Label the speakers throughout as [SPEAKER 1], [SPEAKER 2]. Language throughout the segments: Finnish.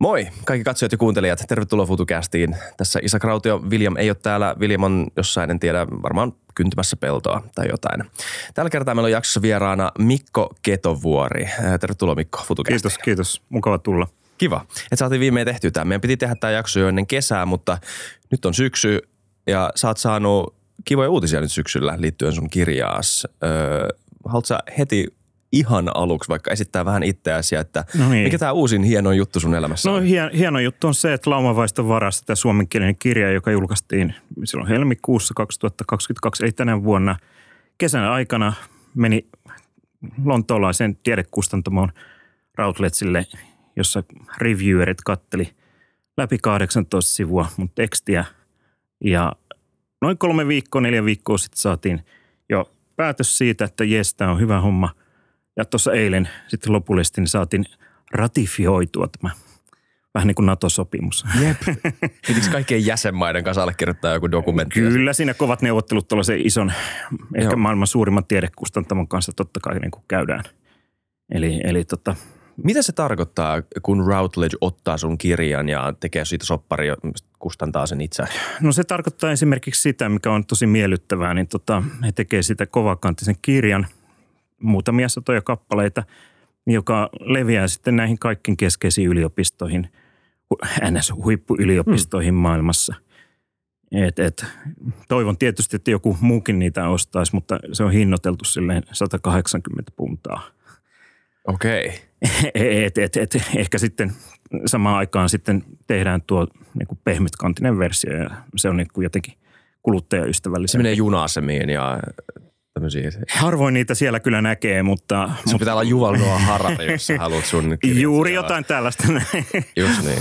[SPEAKER 1] Moi kaikki katsojat ja kuuntelijat, tervetuloa FutuCastiin. Tässä Isa Krautio, William ei ole täällä. William on jossain, en tiedä, varmaan kyntymässä peltoa tai jotain. Tällä kertaa meillä on jaksossa vieraana Mikko Ketovuori. Tervetuloa Mikko FutuCastiin.
[SPEAKER 2] Kiitos, kiitos. Mukava tulla.
[SPEAKER 1] Kiva, että saatiin viimein tehtyä tämä. Meidän piti tehdä tämä jakso jo ennen kesää, mutta nyt on syksy ja sä oot saanut kivoja uutisia nyt syksyllä liittyen sun kirjaas. Öö, haluatko sä heti ihan aluksi vaikka esittää vähän itseäsi, että
[SPEAKER 2] No niin.
[SPEAKER 1] mikä tämä uusin hieno juttu sun elämässä
[SPEAKER 2] No
[SPEAKER 1] on?
[SPEAKER 2] hien, hieno juttu on se, että Laumavaiston varassa tämä suomenkielinen kirja, joka julkaistiin silloin helmikuussa 2022, ei tänä vuonna, kesän aikana meni lontoolaisen tiedekustantamoon Routletsille, jossa reviewerit katteli läpi 18 sivua mun tekstiä. Ja noin kolme viikkoa, neljä viikkoa sitten saatiin jo päätös siitä, että jes, tämä on hyvä homma. Ja tuossa eilen sitten lopullisesti niin saatiin ratifioitua tämä vähän niin kuin NATO-sopimus.
[SPEAKER 1] Jep. Pitikö kaikkien jäsenmaiden kanssa allekirjoittaa joku dokumentti?
[SPEAKER 2] Kyllä siinä kovat neuvottelut tuollaisen ison, ehkä
[SPEAKER 1] Joo.
[SPEAKER 2] maailman suurimman tiedekustantamon kanssa totta kai niin kuin käydään. Eli, eli tota,
[SPEAKER 1] Mitä se tarkoittaa, kun Routledge ottaa sun kirjan ja tekee siitä soppari ja kustantaa sen itse?
[SPEAKER 2] no se tarkoittaa esimerkiksi sitä, mikä on tosi miellyttävää, niin tota, he tekee sitä kovakanttisen kirjan, muutamia satoja kappaleita, joka leviää sitten näihin kaikkiin keskeisiin yliopistoihin, hu- NS-huippuyliopistoihin hmm. maailmassa. Et, et, toivon tietysti, että joku muukin niitä ostaisi, mutta se on hinnoiteltu silleen 180 puntaa.
[SPEAKER 1] Okei.
[SPEAKER 2] et, et, et, ehkä sitten samaan aikaan sitten tehdään tuo niin pehmytkantinen versio ja se on niin jotenkin
[SPEAKER 1] Se
[SPEAKER 2] kuluttajaystävällisempi.
[SPEAKER 1] menee juna-asemiin ja tämmöisiä.
[SPEAKER 2] Harvoin niitä siellä kyllä näkee, mutta
[SPEAKER 1] Sun pitää olla Juval Noah Harari, jos haluat sun
[SPEAKER 2] juuri jotain tällaista. näin.
[SPEAKER 1] Just niin.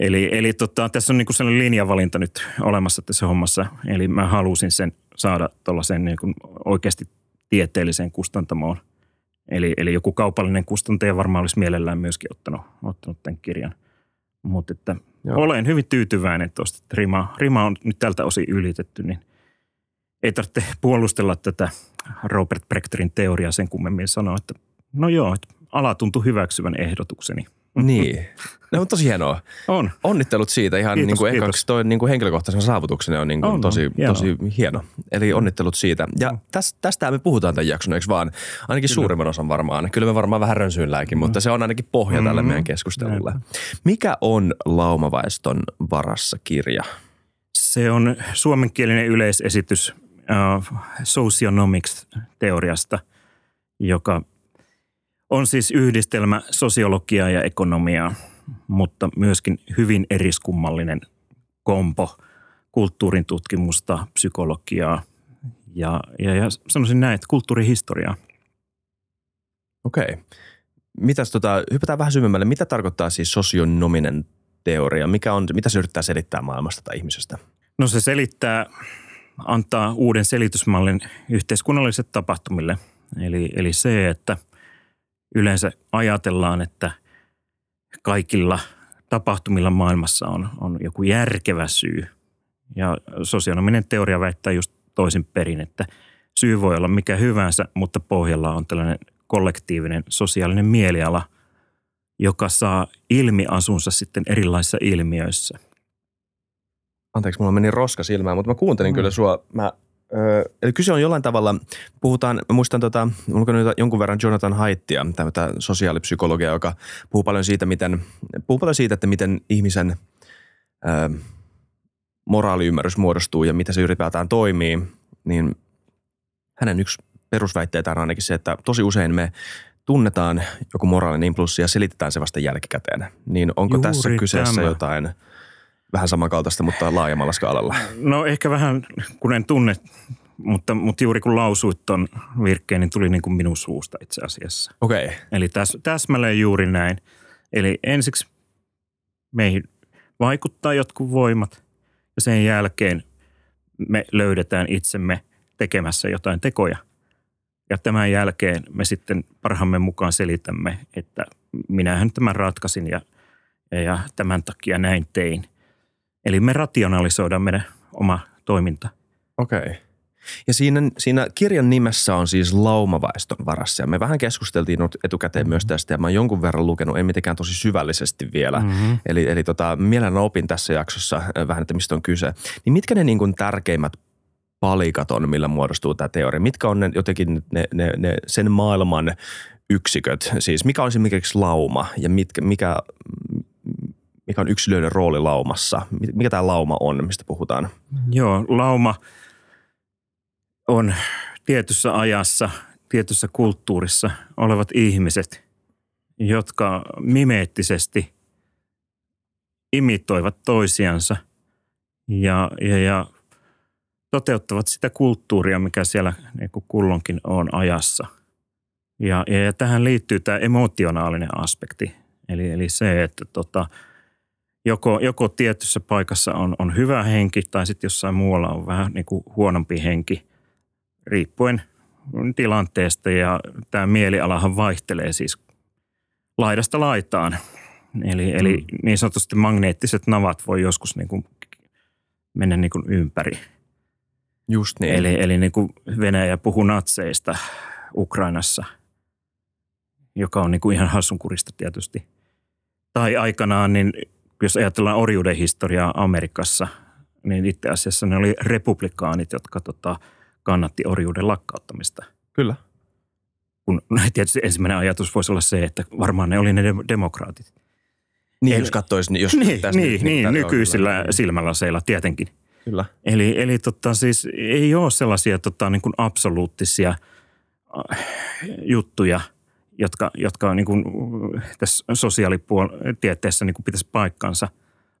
[SPEAKER 2] eli eli tota, tässä on niin kuin sellainen linjavalinta nyt olemassa tässä hommassa. Eli mä halusin sen saada tuollaisen niin kuin oikeasti tieteelliseen kustantamoon. Eli, eli joku kaupallinen kustantaja varmaan olisi mielellään myöskin ottanut, ottanut tämän kirjan. Mutta että
[SPEAKER 1] Joo.
[SPEAKER 2] olen hyvin tyytyväinen tuosta, että rima, rima on nyt tältä osin ylitetty, niin ei tarvitse puolustella tätä Robert Brechterin teoriaa sen kummemmin sanoa, että no joo, että ala tuntui hyväksyvän ehdotukseni.
[SPEAKER 1] Niin. No on tosi hienoa.
[SPEAKER 2] On.
[SPEAKER 1] Onnittelut siitä ihan
[SPEAKER 2] Kiitos,
[SPEAKER 1] niin kuin
[SPEAKER 2] kiitos.
[SPEAKER 1] ekaksi toi niin kuin henkilökohtaisen saavutuksena on, niin kuin
[SPEAKER 2] On,
[SPEAKER 1] tosi,
[SPEAKER 2] Hienoa.
[SPEAKER 1] tosi hieno. Eli onnittelut siitä. Ja tästä, tästä me puhutaan tämän jakson, eikö vaan? Ainakin suurimman osan varmaan. Kyllä me varmaan vähän rönsyilläänkin, mutta se on ainakin pohja tälle
[SPEAKER 2] Mm.
[SPEAKER 1] meidän keskustelulle. Mikä on Laumavaiston varassa kirja?
[SPEAKER 2] Se on suomenkielinen yleisesitys socionomics-teoriasta, joka on siis yhdistelmä sosiologiaa ja ekonomiaa, mutta myöskin hyvin eriskummallinen kompo kulttuurin tutkimusta, psykologiaa ja, ja, ja sanoisin näin, että kulttuurihistoriaa.
[SPEAKER 1] Okei. Mitäs tota, hypätään vähän syvemmälle. Mitä tarkoittaa siis sosionominen teoria? Mikä on, mitä se yrittää selittää maailmasta tai ihmisestä?
[SPEAKER 2] No se selittää, antaa uuden selitysmallin yhteiskunnallisille tapahtumille. Eli, eli se, että yleensä ajatellaan, että kaikilla tapahtumilla maailmassa on, on joku järkevä syy. Ja sosionominen teoria väittää just toisin perin, että syy voi olla mikä hyvänsä, mutta pohjalla on tällainen kollektiivinen sosiaalinen mieliala, joka saa ilmiasunsa sitten erilaisissa ilmiöissä.
[SPEAKER 1] Anteeksi, mulla meni roska silmään, mutta mä kuuntelin
[SPEAKER 2] Mm.
[SPEAKER 1] kyllä sua. Mä, ö, eli kyse on jollain tavalla, puhutaan, mä muistan tota, nyt jonkun verran Jonathan Haittia, tätä sosiaalipsykologia, joka puhuu paljon siitä, miten, puhuu paljon siitä, että miten ihmisen ö, moraaliymmärrys muodostuu ja mitä se ylipäätään toimii, niin hänen yksi perusväitteitä on ainakin se, että tosi usein me tunnetaan joku moraalinen impulssi ja selitetään se vasta jälkikäteen. Niin onko
[SPEAKER 2] Juuri
[SPEAKER 1] tässä kyseessä
[SPEAKER 2] tämä.
[SPEAKER 1] jotain vähän samankaltaista, mutta laajemmalla skaalalla?
[SPEAKER 2] No ehkä vähän, kun en tunne, mutta, mutta juuri kun lausuit ton virkkeen, niin tuli niin kuin minun suusta itse asiassa.
[SPEAKER 1] Okei. Okay.
[SPEAKER 2] Eli täs, täsmälleen juuri näin. Eli ensiksi meihin vaikuttaa jotkut voimat ja sen jälkeen me löydetään itsemme tekemässä jotain tekoja. Ja tämän jälkeen me sitten parhaamme mukaan selitämme, että minähän tämän ratkaisin ja, ja tämän takia näin tein. Eli me rationalisoidaan meidän oma toiminta.
[SPEAKER 1] Okei. Okay. Ja siinä, siinä kirjan nimessä on siis laumaväestön varassa. Ja me vähän keskusteltiin etukäteen myös tästä ja mä oon jonkun verran lukenut, en mitenkään tosi syvällisesti vielä. Mm-hmm. Eli, eli tota, mielellään opin tässä jaksossa vähän, että mistä on kyse. Niin mitkä ne niin kuin tärkeimmät palikat on, millä muodostuu tämä teoria? Mitkä on ne jotenkin ne, ne, ne sen maailman yksiköt? Siis mikä on esimerkiksi lauma ja mitkä, mikä, mikä on yksilöiden rooli laumassa? Mikä tämä lauma on, mistä puhutaan?
[SPEAKER 2] Joo, lauma on tietyssä ajassa, tietyssä kulttuurissa olevat ihmiset, jotka mimeettisesti imitoivat toisiansa ja, ja, ja toteuttavat sitä kulttuuria, mikä siellä niin kuin on ajassa. Ja, ja, ja tähän liittyy tämä emotionaalinen aspekti, eli, eli se, että tota, joko, joko tietyssä paikassa on, on hyvä henki tai sitten jossain muualla on vähän niin kuin huonompi henki, riippuen tilanteesta. Ja tämä mielialahan vaihtelee siis laidasta laitaan. Eli, mm. eli niin sanotusti magneettiset navat voi joskus niin kuin mennä niin kuin ympäri.
[SPEAKER 1] Just niin.
[SPEAKER 2] Eli, eli niin kuin Venäjä puhuu natseista Ukrainassa, joka on niin kuin ihan hassunkurista tietysti. Tai aikanaan, niin jos ajatellaan orjuuden historiaa Amerikassa, niin itse asiassa ne oli republikaanit, jotka tota, kannatti orjuuden lakkauttamista.
[SPEAKER 1] Kyllä.
[SPEAKER 2] Kun tietysti ensimmäinen ajatus voisi olla se, että varmaan ne oli ne demokraatit.
[SPEAKER 1] Niin, Eli, jos katsoisi, niin jos
[SPEAKER 2] niin, tästä niin, niin, niin nykyisillä silmälaseilla tietenkin.
[SPEAKER 1] Kyllä.
[SPEAKER 2] Eli, eli tota, siis ei ole sellaisia tota, niin kuin absoluuttisia äh, juttuja, jotka, jotka niin kuin tässä sosiaalitieteessä niin kuin pitäisi paikkansa,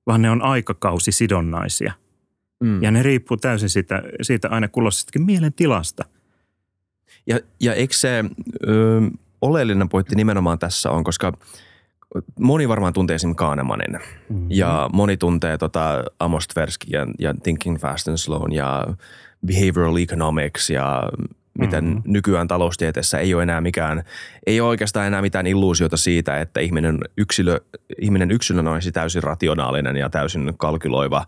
[SPEAKER 2] vaan ne on aikakausisidonnaisia. Mm. Ja ne riippuu täysin siitä, siitä aina kulloisestakin mielentilasta.
[SPEAKER 1] Ja, ja eikö se ö, oleellinen pointti nimenomaan tässä on, koska – moni varmaan tuntee esimerkiksi Kahnemanin mm-hmm. ja moni tuntee tota Amos Tversky ja, ja Thinking Fast and Slow ja Behavioral Economics ja miten mm-hmm. nykyään taloustieteessä ei ole enää mikään, ei ole oikeastaan enää mitään illuusiota siitä, että ihminen, yksilö, ihminen yksilönä olisi täysin rationaalinen ja täysin kalkyloiva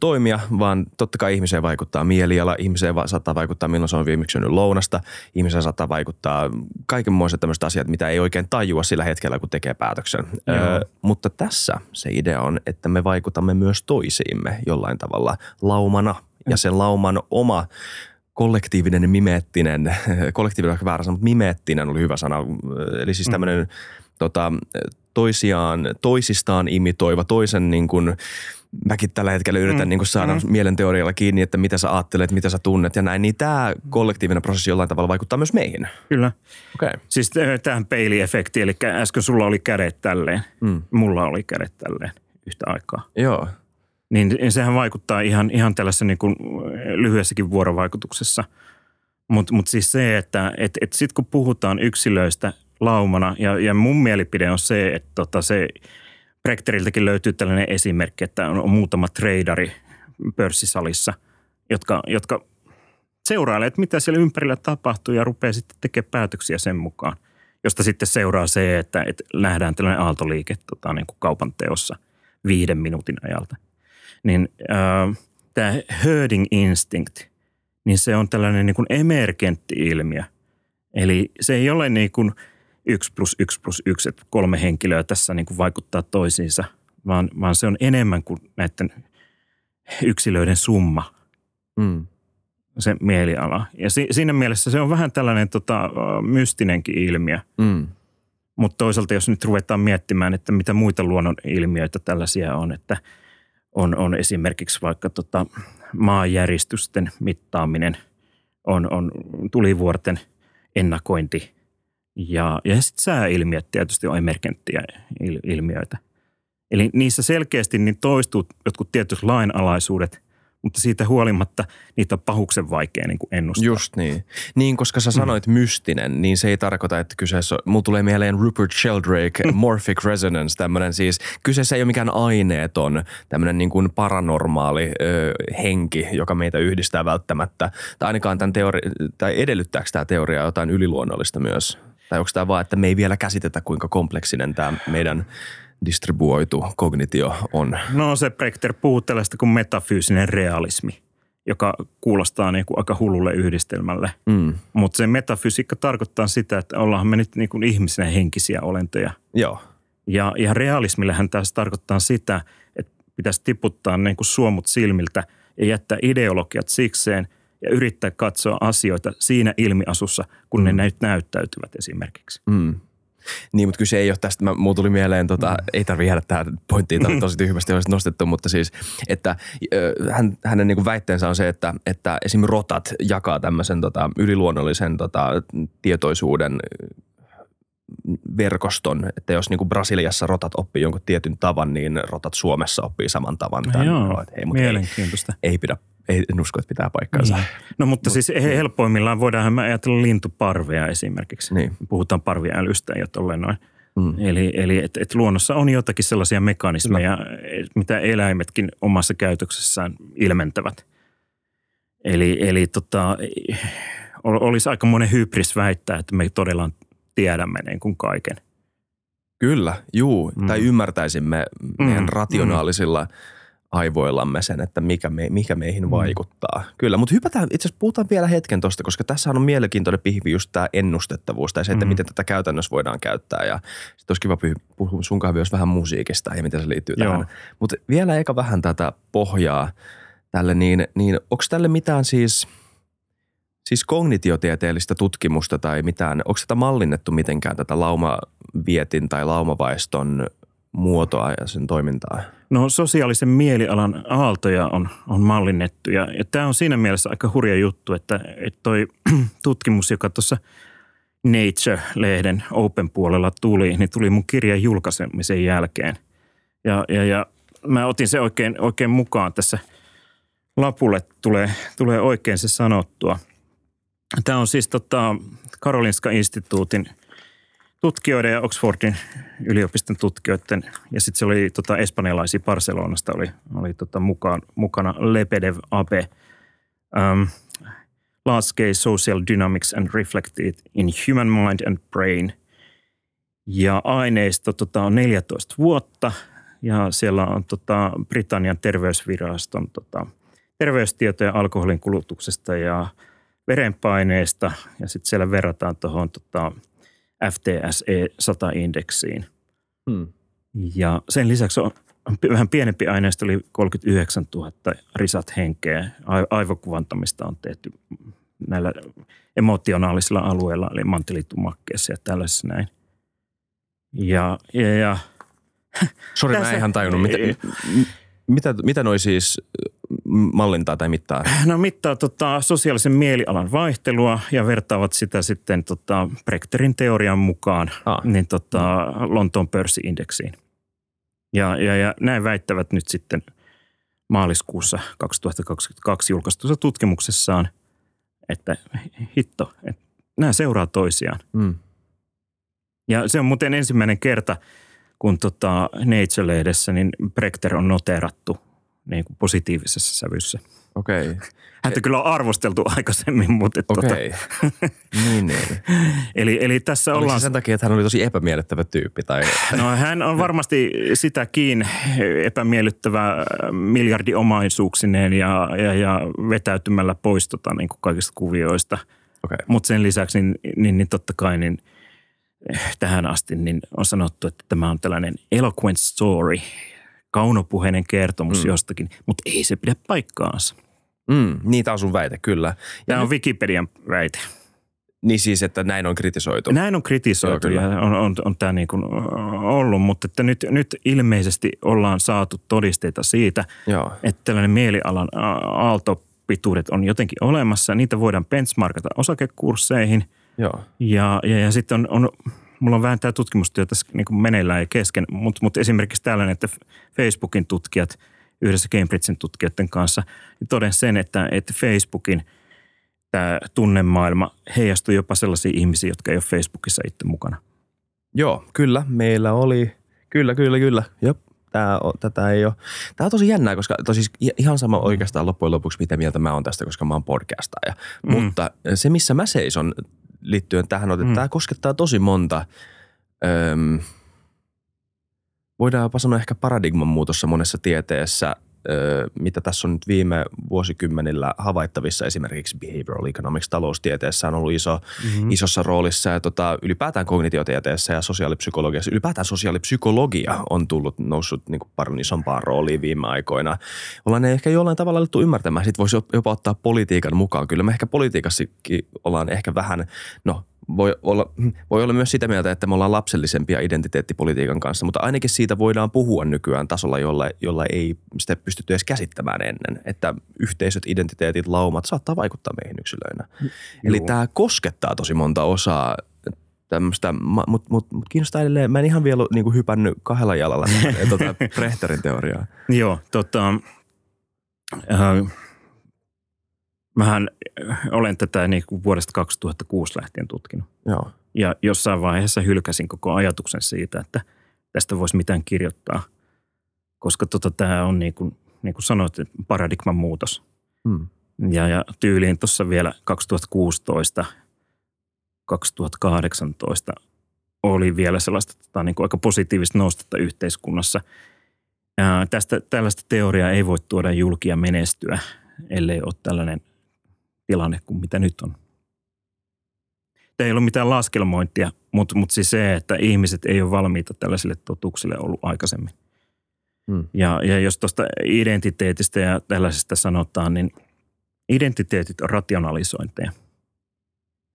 [SPEAKER 1] toimia, vaan totta kai ihmiseen vaikuttaa mieliala, ihmiseen saattaa vaikuttaa milloin se on viimeksi syönyt lounasta, ihmiseen saattaa vaikuttaa kaikenmoiset tämmöiset asiat, mitä ei oikein tajua sillä hetkellä, kun tekee päätöksen. Ö, mutta tässä se idea on, että me vaikutamme myös toisiimme jollain tavalla laumana ja sen lauman oma kollektiivinen mimeettinen, kollektiivinen on väärä sana, mutta mimeettinen oli hyvä sana, eli siis tämmöinen mm. tota, toisiaan, toisistaan imitoiva, toisen niin kuin, mäkin tällä hetkellä yritän mm. niin kuin saada mm. mielenteorialla kiinni, että mitä sä ajattelet, mitä sä tunnet ja näin, niin tämä kollektiivinen prosessi jollain tavalla vaikuttaa myös meihin.
[SPEAKER 2] Kyllä.
[SPEAKER 1] Okay.
[SPEAKER 2] Siis tähän peiliefekti, eli äsken sulla oli kädet tälleen, mm. mulla oli kädet tälleen yhtä aikaa.
[SPEAKER 1] Joo.
[SPEAKER 2] Niin sehän vaikuttaa ihan, ihan tällaisessa niin kuin lyhyessäkin vuorovaikutuksessa. Mutta mut siis se, että et, et sitten kun puhutaan yksilöistä laumana, ja, ja mun mielipide on se, että tota se – Brekteriltäkin löytyy tällainen esimerkki, että on muutama traderi pörssisalissa, jotka, jotka seurailee, että mitä siellä ympärillä tapahtuu ja rupeaa sitten tekemään päätöksiä sen mukaan. Josta sitten seuraa se, että, että nähdään tällainen aaltoliike tota, niin kuin kaupan teossa viiden minuutin ajalta. Niin äh, tämä herding instinct, niin se on tällainen niin kuin emergentti ilmiö. Eli se ei ole niin kuin – yksi plus yksi plus yksi, että kolme henkilöä tässä niin kuin vaikuttaa toisiinsa, vaan, vaan se on enemmän kuin näiden yksilöiden summa, mm. se mieliala. Ja si, siinä mielessä se on vähän tällainen tota, mystinenkin ilmiö. Mm. Mutta toisaalta jos nyt ruvetaan miettimään, että mitä muita luonnon ilmiöitä tällaisia on, että on, on esimerkiksi vaikka tota, maanjäristysten mittaaminen, on, on tulivuorten ennakointi – ja, ja sitten sääilmiöt tietysti on emergenttiä ilmiöitä. Eli niissä selkeästi niin toistuu jotkut tietyt lainalaisuudet, mutta siitä huolimatta niitä on pahuksen vaikea niin kuin ennustaa.
[SPEAKER 1] Just niin. Niin, koska sä sanoit mm. mystinen, niin se ei tarkoita, että kyseessä on, mulla tulee mieleen Rupert Sheldrake. Morphic Resonance, tämmöinen siis, kyseessä ei ole mikään aineeton, tämmöinen niin kuin paranormaali ö, henki, joka meitä yhdistää välttämättä. Tai ainakaan tämän teori- tai edellyttääkö tämä teoria jotain yliluonnollista myös? Tai onko tämä vaan, että me ei vielä käsitetä, kuinka kompleksinen tämä meidän distribuoitu kognitio on?
[SPEAKER 2] No se Brechter puhuu tällaista kuin metafyysinen realismi. joka kuulostaa niin kuin aika hullulle yhdistelmälle.
[SPEAKER 1] Mm.
[SPEAKER 2] Mutta se metafysiikka tarkoittaa sitä, että ollaan me nyt niin kuin ihmisenä henkisiä olentoja.
[SPEAKER 1] Joo.
[SPEAKER 2] Ja, ja realismillähän tässä tarkoittaa sitä, että pitäisi tiputtaa niin kuin suomut silmiltä ja jättää ideologiat sikseen ja yrittää katsoa asioita siinä ilmiasussa, kun mm. ne näyt näyttäytyvät esimerkiksi.
[SPEAKER 1] Mm. Niin, mutta kyse ei ole tästä. Mä, muu tuli mieleen, tota, mm. ei tarvitse jäädä tähän pointtiin, tämä tosi tyhmästi olisi nostettu, mutta siis, että hän, hänen niin kuin väitteensä on se, että, että esimerkiksi rotat jakaa tämmöisen tota, yliluonnollisen tota, tietoisuuden verkoston, että jos niin kuin Brasiliassa rotat oppii jonkun tietyn tavan, niin rotat Suomessa oppii saman tavan.
[SPEAKER 2] Tämän,
[SPEAKER 1] Joo,
[SPEAKER 2] että hei, mutta mielenkiintoista.
[SPEAKER 1] Ei, ei pidä ei, en usko, että pitää paikkaansa. Niin.
[SPEAKER 2] No mutta Mut. siis helpoimmillaan voidaan ajatella lintuparvea esimerkiksi.
[SPEAKER 1] Niin.
[SPEAKER 2] Puhutaan parviälystä ja tolleen noin. Mm. Eli, eli että et luonnossa on jotakin sellaisia mekanismeja, Kyllä. mitä eläimetkin omassa käytöksessään ilmentävät. Eli, eli tota, olisi aika monen hybris väittää, että me todella tiedämme niin kuin kaiken.
[SPEAKER 1] Kyllä, juu. Mm. Tai ymmärtäisimme meidän mm. rationaalisilla mm aivoillamme sen, että mikä, me, mikä meihin mm. vaikuttaa. Kyllä, mutta hypätään, itse asiassa puhutaan vielä hetken tuosta, koska tässä on mielenkiintoinen pihvi just tämä ennustettavuus tai se, että mm. miten tätä käytännössä voidaan käyttää. Ja sitten olisi kiva puhua sun myös vähän musiikista ja miten se liittyy Joo. tähän. Mutta vielä eikä vähän tätä pohjaa tälle, niin, niin onko tälle mitään siis – siis kognitiotieteellistä tutkimusta tai mitään, onko tätä mallinnettu mitenkään tätä laumavietin tai laumavaiston muotoa ja sen toimintaa?
[SPEAKER 2] No sosiaalisen mielialan aaltoja on, on mallinnettu ja, ja tämä on siinä mielessä aika hurja juttu, että, että toi tutkimus, joka tuossa Nature-lehden Open puolella tuli, niin tuli mun kirjan julkaisemisen jälkeen. Ja, ja, ja mä otin se oikein, oikein mukaan tässä lapulle, tulee, tulee oikein se sanottua. Tämä on siis tota Karolinska instituutin – tutkijoiden ja Oxfordin yliopiston tutkijoiden ja sitten se oli tota, espanjalaisia Barcelonasta oli, oli tota, mukaan, mukana Lebedev Abe. Um, Last Scale Social Dynamics and Reflected in Human Mind and Brain. Ja aineisto tota, on 14 vuotta ja siellä on tota, Britannian terveysviraston tota, terveystietoja alkoholin kulutuksesta ja verenpaineesta ja sitten siellä verrataan tuohon tota, – FTSE 100-indeksiin. Hmm. Ja sen lisäksi on vähän pienempi aineisto, oli 39 000 risat henkeä. Aivokuvantamista on tehty näillä emotionaalisilla alueilla, eli mantelitumakkeessa ja tällaisessa näin. Ja, ja, ja
[SPEAKER 1] Sori, mä en ihan tajunnut. Mitä, mitä, mitä noi siis mallintaa tai mittaa?
[SPEAKER 2] No mittaa tota, sosiaalisen mielialan vaihtelua ja vertaavat sitä sitten tota, Brechterin teorian mukaan ah. niin tota, Lontoon pörssiindeksiin. Ja, ja, ja näin väittävät nyt sitten maaliskuussa 2022 julkaistussa tutkimuksessaan, että hitto, että nämä seuraa toisiaan. Mm. Ja se on muuten ensimmäinen kerta, kun tota Nature-lehdessä niin Brechter on noterattu niin kuin positiivisessa sävyssä.
[SPEAKER 1] Okei. Okay.
[SPEAKER 2] Häntä kyllä on arvosteltu aikaisemmin, mutta...
[SPEAKER 1] Okei. Okay. Tota... niin, niin.
[SPEAKER 2] eli, eli tässä
[SPEAKER 1] Oliko
[SPEAKER 2] ollaan...
[SPEAKER 1] Se sen takia, että hän oli tosi epämiellyttävä tyyppi? Tai...
[SPEAKER 2] no hän on varmasti sitäkin epämiellyttävä miljardiomaisuuksineen ja, ja, ja vetäytymällä pois tota, niin kuin kaikista kuvioista.
[SPEAKER 1] Okay.
[SPEAKER 2] Mutta sen lisäksi niin, niin, niin totta kai niin tähän asti niin on sanottu, että tämä on tällainen eloquent story – kaunopuheinen kertomus mm. jostakin, mutta ei se pidä paikkaansa.
[SPEAKER 1] Mm, niitä on sun väite, kyllä. Ja
[SPEAKER 2] Tämä on Wikipedian väite.
[SPEAKER 1] Niin siis, että näin on kritisoitu.
[SPEAKER 2] Näin on kritisoitu Joo, ja on, on, on tämä niin kuin ollut, mutta että nyt, nyt ilmeisesti ollaan saatu todisteita siitä, Joo. että tällainen mielialan aaltopituudet on jotenkin olemassa. Niitä voidaan benchmarkata osakekursseihin.
[SPEAKER 1] Joo.
[SPEAKER 2] Ja, ja, ja sitten on, on mulla on vähän tämä tutkimustyö tässä niin kuin meneillään ja kesken, mutta, mutta esimerkiksi tällainen, että Facebookin tutkijat yhdessä Cambridgein tutkijoiden kanssa niin toden sen, että, että Facebookin tämä tunnemaailma heijastuu jopa sellaisia ihmisiä, jotka ei ole Facebookissa itse mukana.
[SPEAKER 1] Joo, kyllä. Meillä oli, kyllä, kyllä, kyllä. Jop. Tämä, on, tätä ei ole. Tämä on tosi jännää, koska tosi ihan sama oikeastaan loppujen lopuksi, mitä mieltä mä oon tästä, koska mä oon podcastaja. Mm. Mutta se, missä mä seison liittyen tähän on, että mm. tämä koskettaa tosi monta, öm, voidaan jopa sanoa ehkä paradigman muutossa monessa tieteessä mitä tässä on nyt viime vuosikymmenillä havaittavissa esimerkiksi behavioral economics taloustieteessä on ollut iso, mm-hmm. isossa roolissa ja tota, ylipäätään kognitiotieteessä ja sosiaalipsykologiassa. Ylipäätään sosiaalipsykologia on tullut noussut niin kuin paljon isompaan rooliin viime aikoina. Ollaan ehkä jollain tavalla alettu ymmärtämään. Sitten voisi jopa ottaa politiikan mukaan. Kyllä me ehkä politiikassakin ollaan ehkä vähän, no voi olla, voi olla myös sitä mieltä, että me ollaan lapsellisempia identiteettipolitiikan kanssa, mutta ainakin siitä voidaan puhua nykyään tasolla, jolla, jolla ei sitä pystytty edes käsittämään ennen, että yhteisöt, identiteetit, laumat saattaa vaikuttaa meihin yksilöinä. Joo. Eli tämä koskettaa tosi monta osaa tämmöistä, mutta mut, mut kiinnostaa edelleen, mä en ihan vielä niin kuin hypännyt kahdella jalalla tuota Brechterin teoriaa.
[SPEAKER 2] Joo, tota, äh, Mähän äh, olen tätä niin kuin vuodesta 2006 lähtien tutkinut.
[SPEAKER 1] Joo.
[SPEAKER 2] Ja jossain vaiheessa hylkäsin koko ajatuksen siitä, että tästä voisi mitään kirjoittaa. Koska tota, tämä on niin kuin, niin kuin sanoit, paradigman muutos. Hmm. Ja, ja tyyliin tuossa vielä 2016, 2018 oli vielä sellaista tota, niin kuin aika positiivista nostetta yhteiskunnassa. Ja tästä, tällaista teoriaa ei voi tuoda julkia menestyä, ellei ole tällainen – tilanne kuin mitä nyt on. Tämä ei ole mitään laskelmointia, mutta, mutta siis se, että ihmiset ei ole valmiita tällaisille totuuksille ollut aikaisemmin. Hmm. Ja, ja jos tuosta identiteetistä ja tällaisesta sanotaan, niin identiteetit on rationalisointeja.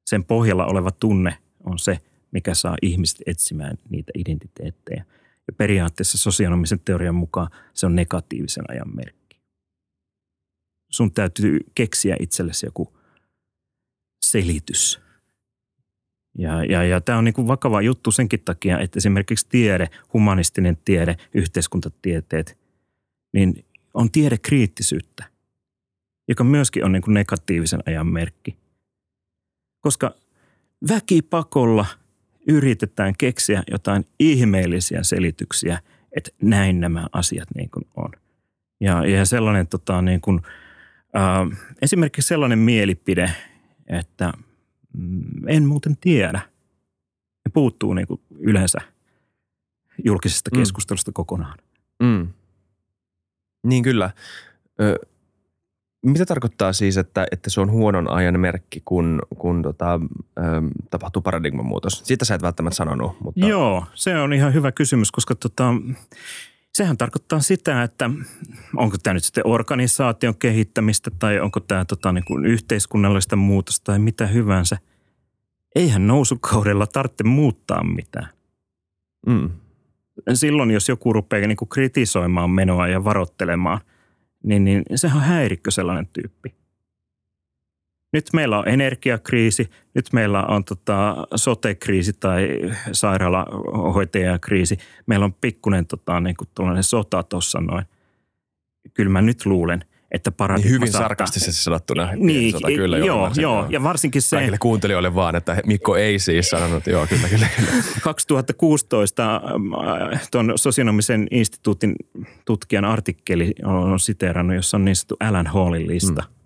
[SPEAKER 2] Sen pohjalla oleva tunne on se, mikä saa ihmiset etsimään niitä identiteettejä. Ja periaatteessa sosionomisen teorian mukaan se on negatiivisen ajan merkki sun täytyy keksiä itsellesi joku selitys. Ja, ja, ja tämä on niin vakava juttu senkin takia, että esimerkiksi tiede, humanistinen tiede, yhteiskuntatieteet, niin on tiedekriittisyyttä, joka myöskin on niin negatiivisen ajan merkki. Koska väkipakolla yritetään keksiä jotain ihmeellisiä selityksiä, että näin nämä asiat niin on. Ja, ja sellainen tota, niin kuin – Äh, esimerkiksi sellainen mielipide, että mm, en muuten tiedä. Ne puuttuu niin kuin yleensä julkisesta mm. keskustelusta mm. kokonaan.
[SPEAKER 1] Mm. Niin kyllä. Ö, mitä tarkoittaa siis, että, että se on huonon ajan merkki, kun, kun tota, ö, tapahtuu paradigman muutos? Siitä sä et välttämättä sanonut. Mutta...
[SPEAKER 2] Joo, se on ihan hyvä kysymys, koska tota, Sehän tarkoittaa sitä, että onko tämä nyt sitten organisaation kehittämistä tai onko tämä tota, niin kuin yhteiskunnallista muutosta tai mitä hyvänsä. Eihän nousukaudella tarvitse muuttaa mitään. Mm. Silloin, jos joku rupeaa niin kuin kritisoimaan menoa ja varoittelemaan, niin, niin sehän on häirikkö sellainen tyyppi. Nyt meillä on energiakriisi, nyt meillä on tota sote-kriisi tai sairaalahoitajakriisi. Meillä on pikkuinen tota, niin kuin sota tuossa noin. Kyllä mä nyt luulen, että paradigma
[SPEAKER 1] niin hyvin saattaa... sarkastisesti sanottuna.
[SPEAKER 2] Niin, sota, kyllä, joo, joo, joo, ja varsinkin se...
[SPEAKER 1] Kaikille kuuntelijoille vaan, että Mikko ei siis sanonut, joo, kyllä, kyllä, kyllä.
[SPEAKER 2] 2016 tuon sosionomisen instituutin tutkijan artikkeli on siteerannut, jossa on niin sanottu Alan Hallin lista. Mm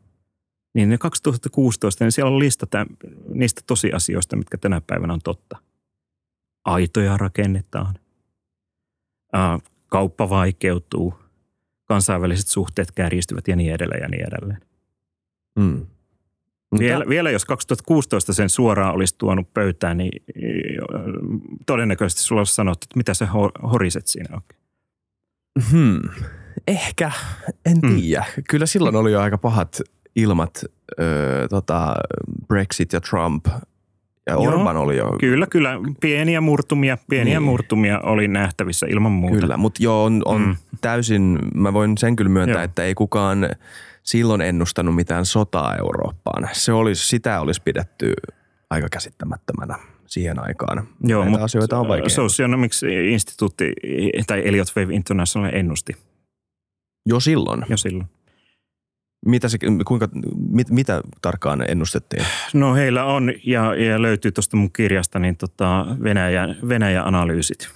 [SPEAKER 2] niin ne 2016, niin siellä on lista tämän, niistä tosiasioista, mitkä tänä päivänä on totta. Aitoja rakennetaan, kauppa vaikeutuu, kansainväliset suhteet kärjistyvät ja niin edelleen ja niin edelleen. Mm. Vielä, vielä jos 2016 sen suoraan olisi tuonut pöytään, niin todennäköisesti sulla olisi sanottu, että mitä sä horiset siinä oikein.
[SPEAKER 1] Hmm. Ehkä, en hmm. tiedä. Hmm. Kyllä silloin oli jo aika pahat ilmat ö, tota, Brexit ja Trump ja Joo, Orban oli jo...
[SPEAKER 2] Kyllä, kyllä. Pieniä murtumia, pieniä niin. murtumia oli nähtävissä ilman muuta.
[SPEAKER 1] Kyllä, mutta joo, on, on mm. täysin, mä voin sen kyllä myöntää, joo. että ei kukaan silloin ennustanut mitään sotaa Eurooppaan. Se olisi, sitä olisi pidetty aika käsittämättömänä siihen aikaan.
[SPEAKER 2] Joo, Näitä mutta asioita on vaikea. Socionomics Instituutti tai Elliot Wave International ennusti.
[SPEAKER 1] Jo silloin?
[SPEAKER 2] Jo silloin.
[SPEAKER 1] Mitä, se, kuinka, mit, mitä tarkkaan ennustettiin?
[SPEAKER 2] No heillä on, ja, ja löytyy tuosta mun kirjasta, niin tota Venäjän, Venäjä-analyysit.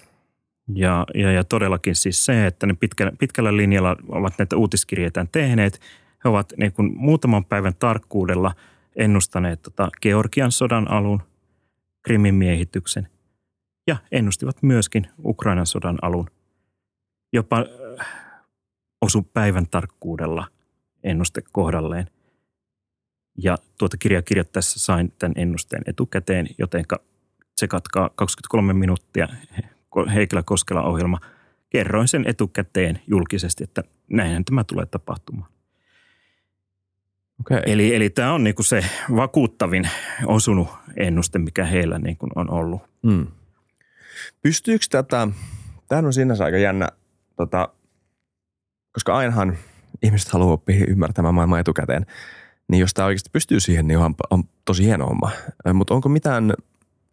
[SPEAKER 2] Ja, ja, ja todellakin siis se, että ne pitkällä, pitkällä linjalla ovat näitä uutiskirjeitä tehneet. He ovat niin kuin muutaman päivän tarkkuudella ennustaneet tota Georgian sodan alun, Krimin miehityksen ja ennustivat myöskin Ukrainan sodan alun. Jopa osu päivän tarkkuudella ennuste kohdalleen. Ja tuota kirjaa kirjoittaessa sain tämän ennusteen etukäteen, joten tsekatkaa 23 minuuttia Heikelä Koskela ohjelma. Kerroin sen etukäteen julkisesti, että näinhän tämä tulee tapahtumaan.
[SPEAKER 1] Okay.
[SPEAKER 2] Eli, eli tämä on niinku se vakuuttavin osunut ennuste, mikä heillä niinku on ollut.
[SPEAKER 1] Hmm. Pystyykö tätä, tämä on sinänsä aika jännä, tota, koska ainahan ihmiset haluaa oppia ymmärtämään maailmaa etukäteen, niin jos tämä oikeasti pystyy siihen, niin on, on tosi hieno homma. Mutta onko mitään,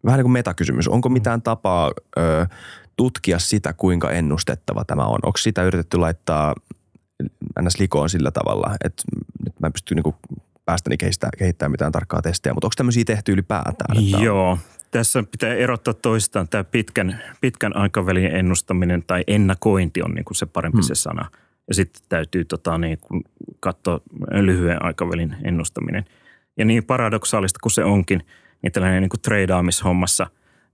[SPEAKER 1] vähän niin kuin metakysymys, onko mitään tapaa ö, tutkia sitä, kuinka ennustettava tämä on? Onko sitä yritetty laittaa ns. likoon sillä tavalla, että nyt mä en pysty niinku päästäni kehittämään, mitään tarkkaa testejä, mutta onko tämmöisiä tehty ylipäätään?
[SPEAKER 2] Että Joo, tässä pitää erottaa toistaan tämä pitkän, pitkän aikavälin ennustaminen tai ennakointi on niin kuin se parempi hmm. se sana. Ja sitten täytyy tota, niin kuin katsoa lyhyen aikavälin ennustaminen. Ja niin paradoksaalista kuin se onkin, niin tällainen niin kuin treidaamishommassa,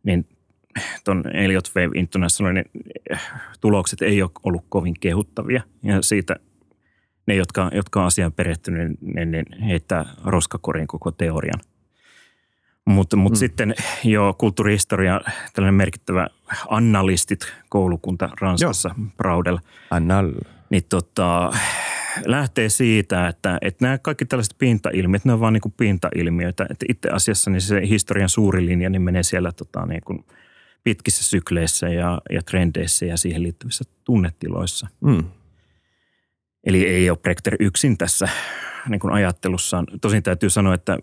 [SPEAKER 2] niin tuon Elliot Wave Internationalin eh, tulokset ei ole ollut kovin kehuttavia. Ja siitä ne, jotka, jotka on asiaan perehtyneet, ne, ne heittää roskakoriin koko teorian. Mutta mut mm. sitten jo kulttuurihistoria, tällainen merkittävä annalistit koulukunta Ranskassa, Joo. Braudel.
[SPEAKER 1] Annal.
[SPEAKER 2] Niin tota, lähtee siitä, että, että nämä kaikki tällaiset pintailmiöt, ne on vaan niin kuin pintailmiöitä. Että itse asiassa niin se historian suuri linja niin menee siellä tota, niin kuin – pitkissä sykleissä ja, ja trendeissä ja siihen liittyvissä tunnetiloissa. Mm. Eli ei ole Prechter yksin tässä niin kuin ajattelussaan. Tosin täytyy sanoa, että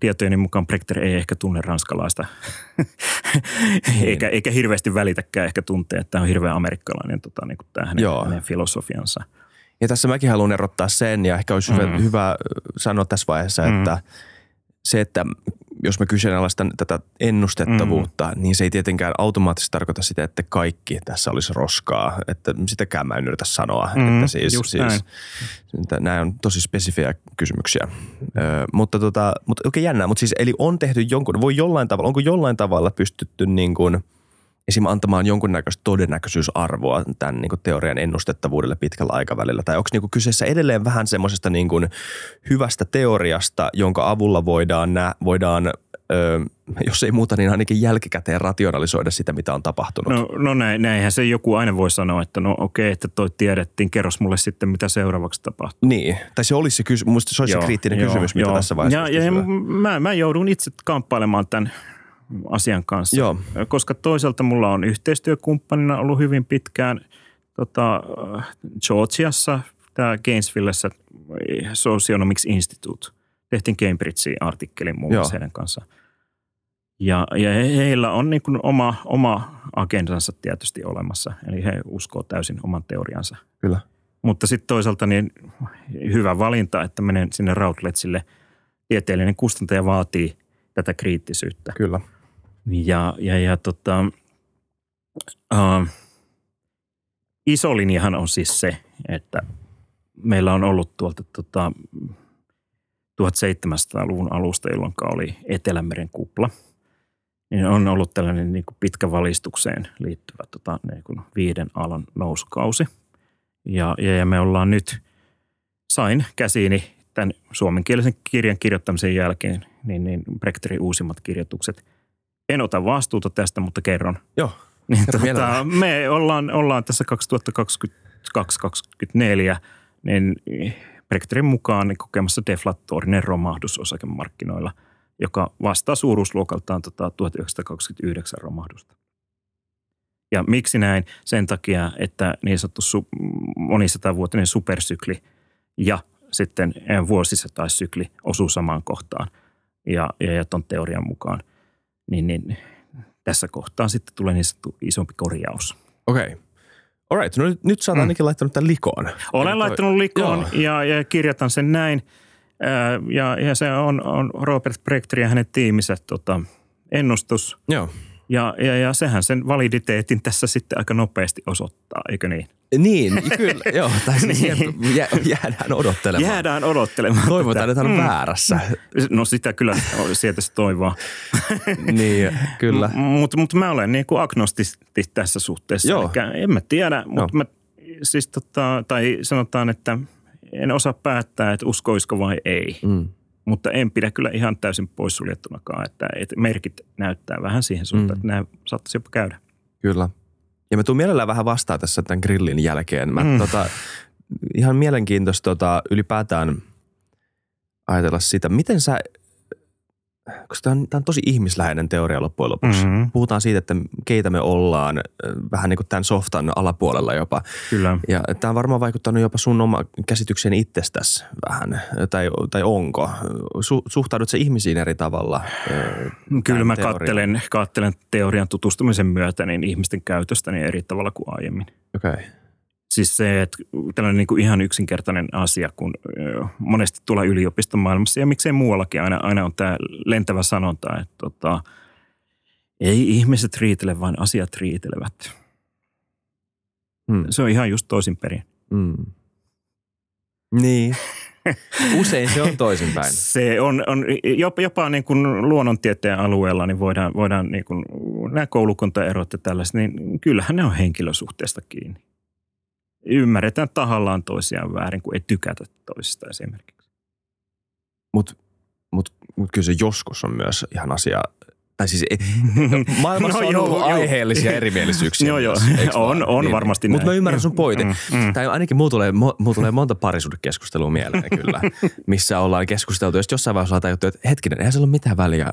[SPEAKER 2] tietojeni mukaan Prechter ei ehkä tunne ranskalaista, eikä, eikä hirveästi välitäkään ehkä tuntee, että tämä on hirveän amerikkalainen tota, niin kuin tämä hänen, hänen filosofiansa.
[SPEAKER 1] Ja tässä mäkin haluan erottaa sen, ja ehkä olisi mm. hyvä, hyvä sanoa tässä vaiheessa, mm. että se, että jos mä kyseenalaistan tätä ennustettavuutta, mm. niin se ei tietenkään automaattisesti tarkoita sitä, että kaikki tässä olisi roskaa. Että sitäkään mä en yritä sanoa. Mm, että siis, just siis, näin. Nämä on tosi spesifiä kysymyksiä. Ö, mutta tota, mutta oikein jännää. Mutta siis eli on tehty jonkun, voi jollain tavalla, onko jollain tavalla pystytty niin kuin – esim. antamaan jonkunnäköistä todennäköisyysarvoa tämän niin kuin teorian ennustettavuudelle pitkällä aikavälillä? Tai onko niin kuin kyseessä edelleen vähän semmoisesta niin kuin hyvästä teoriasta, jonka avulla voidaan, nä, voidaan Öö, jos ei muuta, niin ainakin jälkikäteen rationalisoida sitä, mitä on tapahtunut.
[SPEAKER 2] No, no näin, näinhän se joku aina voi sanoa, että no okei, että toi tiedettiin, kerros mulle sitten, mitä seuraavaksi tapahtuu.
[SPEAKER 1] Niin, tai se olisi se, kysy- se, olisi joo, se kriittinen joo, kysymys, mitä joo. tässä vaiheessa
[SPEAKER 2] Ja, ja mä, mä joudun itse kamppailemaan tämän asian kanssa.
[SPEAKER 1] Joo.
[SPEAKER 2] Koska toisaalta mulla on yhteistyökumppanina ollut hyvin pitkään tota, Georgiassa, tämä Gainesvillessä Socionomics Institute. Tehtiin Cambridgein artikkelin muun muassa heidän kanssa. Ja, ja heillä on niin kuin oma, oma agendansa tietysti olemassa, eli he uskoo täysin oman teoriansa.
[SPEAKER 1] Kyllä.
[SPEAKER 2] Mutta sitten toisaalta niin hyvä valinta, että menen sinne Routletsille. Tieteellinen kustantaja vaatii tätä kriittisyyttä.
[SPEAKER 1] Kyllä.
[SPEAKER 2] Ja, ja, ja tota, uh, iso linjahan on siis se, että meillä on ollut tuolta tota, 1700-luvun alusta, jolloin oli Etelämeren kupla. Niin on ollut tällainen niin kuin pitkä valistukseen liittyvä tota, niin kuin viiden alan nousukausi. Ja, ja, ja me ollaan nyt, sain käsiini tämän suomenkielisen kirjan kirjoittamisen jälkeen, niin, niin Brechterin uusimmat kirjoitukset – en ota vastuuta tästä, mutta kerron.
[SPEAKER 1] Joo.
[SPEAKER 2] Niin, tota, me ollaan, ollaan tässä 2022-2024 niin Brechterin mukaan niin kokemassa deflatorinen romahdus osakemarkkinoilla, joka vastaa suuruusluokaltaan tota 1929 romahdusta. Ja miksi näin? Sen takia, että niin sanottu su, monisatavuotinen supersykli ja sitten vuosisataissykli osuu samaan kohtaan. Ja, ja, ja ton teorian mukaan – niin, niin tässä kohtaa sitten tulee niin isompi korjaus.
[SPEAKER 1] Okei. Okay. Alright, no nyt, nyt sä oot mm. ainakin laittanut tämän likoon.
[SPEAKER 2] Olen Eli laittanut likoon ja, ja kirjoitan sen näin. Ja, ja se on, on Robert Brechter ja hänen tiiminsä tota, ennustus.
[SPEAKER 1] Joo.
[SPEAKER 2] Ja, ja, ja sehän sen validiteetin tässä sitten aika nopeasti osoittaa, eikö niin?
[SPEAKER 1] Niin, kyllä, joo. Tai niin. jäädään odottelemaan.
[SPEAKER 2] Jäädään odottelemaan.
[SPEAKER 1] Toivotaan, että hän on mm. väärässä.
[SPEAKER 2] No sitä kyllä sieltä se toivoa.
[SPEAKER 1] niin, kyllä.
[SPEAKER 2] Mutta mut mä olen niin kuin agnostisti tässä suhteessa.
[SPEAKER 1] Joo.
[SPEAKER 2] Eli en mä tiedä, mutta mä siis tota, tai sanotaan, että en osaa päättää, että uskoisiko vai ei.
[SPEAKER 1] Mm.
[SPEAKER 2] Mutta en pidä kyllä ihan täysin poissuljettunakaan, että, että merkit näyttää vähän siihen suuntaan,
[SPEAKER 1] Mm.
[SPEAKER 2] että nämä saattaisi jopa käydä.
[SPEAKER 1] Kyllä. Ja mä tuun mielellään vähän vastaan tässä tämän grillin jälkeen. Mä,
[SPEAKER 2] Mm.
[SPEAKER 1] tota, ihan mielenkiintoista tota, ylipäätään ajatella sitä, miten sä, koska tämä on, tää on tosi ihmisläheinen teoria loppujen lopuksi.
[SPEAKER 2] Mm-hmm.
[SPEAKER 1] Puhutaan siitä, että keitä me ollaan, äh, vähän niin kuin tämän softan alapuolella jopa.
[SPEAKER 2] Kyllä.
[SPEAKER 1] Ja tämä on varmaan vaikuttanut jopa sun oma käsityksen itsestäsi vähän, tai, tai onko? Su, suhtaudut se ihmisiin eri tavalla?
[SPEAKER 2] Kyllä mä
[SPEAKER 1] teorian?
[SPEAKER 2] kattelen, kattelen teorian tutustumisen myötä niin ihmisten käytöstä niin eri tavalla kuin aiemmin.
[SPEAKER 1] Okei. Okay.
[SPEAKER 2] Siis se, että tällainen niin kuin ihan yksinkertainen asia, kun monesti tuolla yliopistomaailmassa ja miksei muuallakin aina, aina on tämä lentävä sanonta, että tota, ei ihmiset riitele, vaan asiat riitelevät.
[SPEAKER 1] Hmm.
[SPEAKER 2] Se on ihan just toisinperin.
[SPEAKER 1] Mm. Niin. Usein se on toisinpäin.
[SPEAKER 2] Se on, on jopa, jopa niin kuin luonnontieteen alueella, niin voidaan, voidaan niin kuin, nämä koulukuntaerot ja tällaiset, niin kyllähän ne on henkilösuhteesta kiinni. Ymmärretään tahallaan toisiaan väärin, kun ei tykätä toisista esimerkiksi.
[SPEAKER 1] Mutta mut, mut kyllä se joskus on myös ihan asia, tai siis maailmassa
[SPEAKER 2] No
[SPEAKER 1] on
[SPEAKER 2] joo,
[SPEAKER 1] ollut
[SPEAKER 2] joo.
[SPEAKER 1] aiheellisia erimielisyyksiä.
[SPEAKER 2] Joo, joo.
[SPEAKER 1] myös,
[SPEAKER 2] On- on varmasti
[SPEAKER 1] Mutta mä ymmärrän sun pointin.
[SPEAKER 2] Mm, mm.
[SPEAKER 1] Tai ainakin mulla tulee, mulla tulee monta parisuudekeskustelua mieleen kyllä, missä ollaan keskusteltu. Ja jossain vaiheessa ollaan tajuttu, että hetkinen, eihän sillä ole mitään väliä,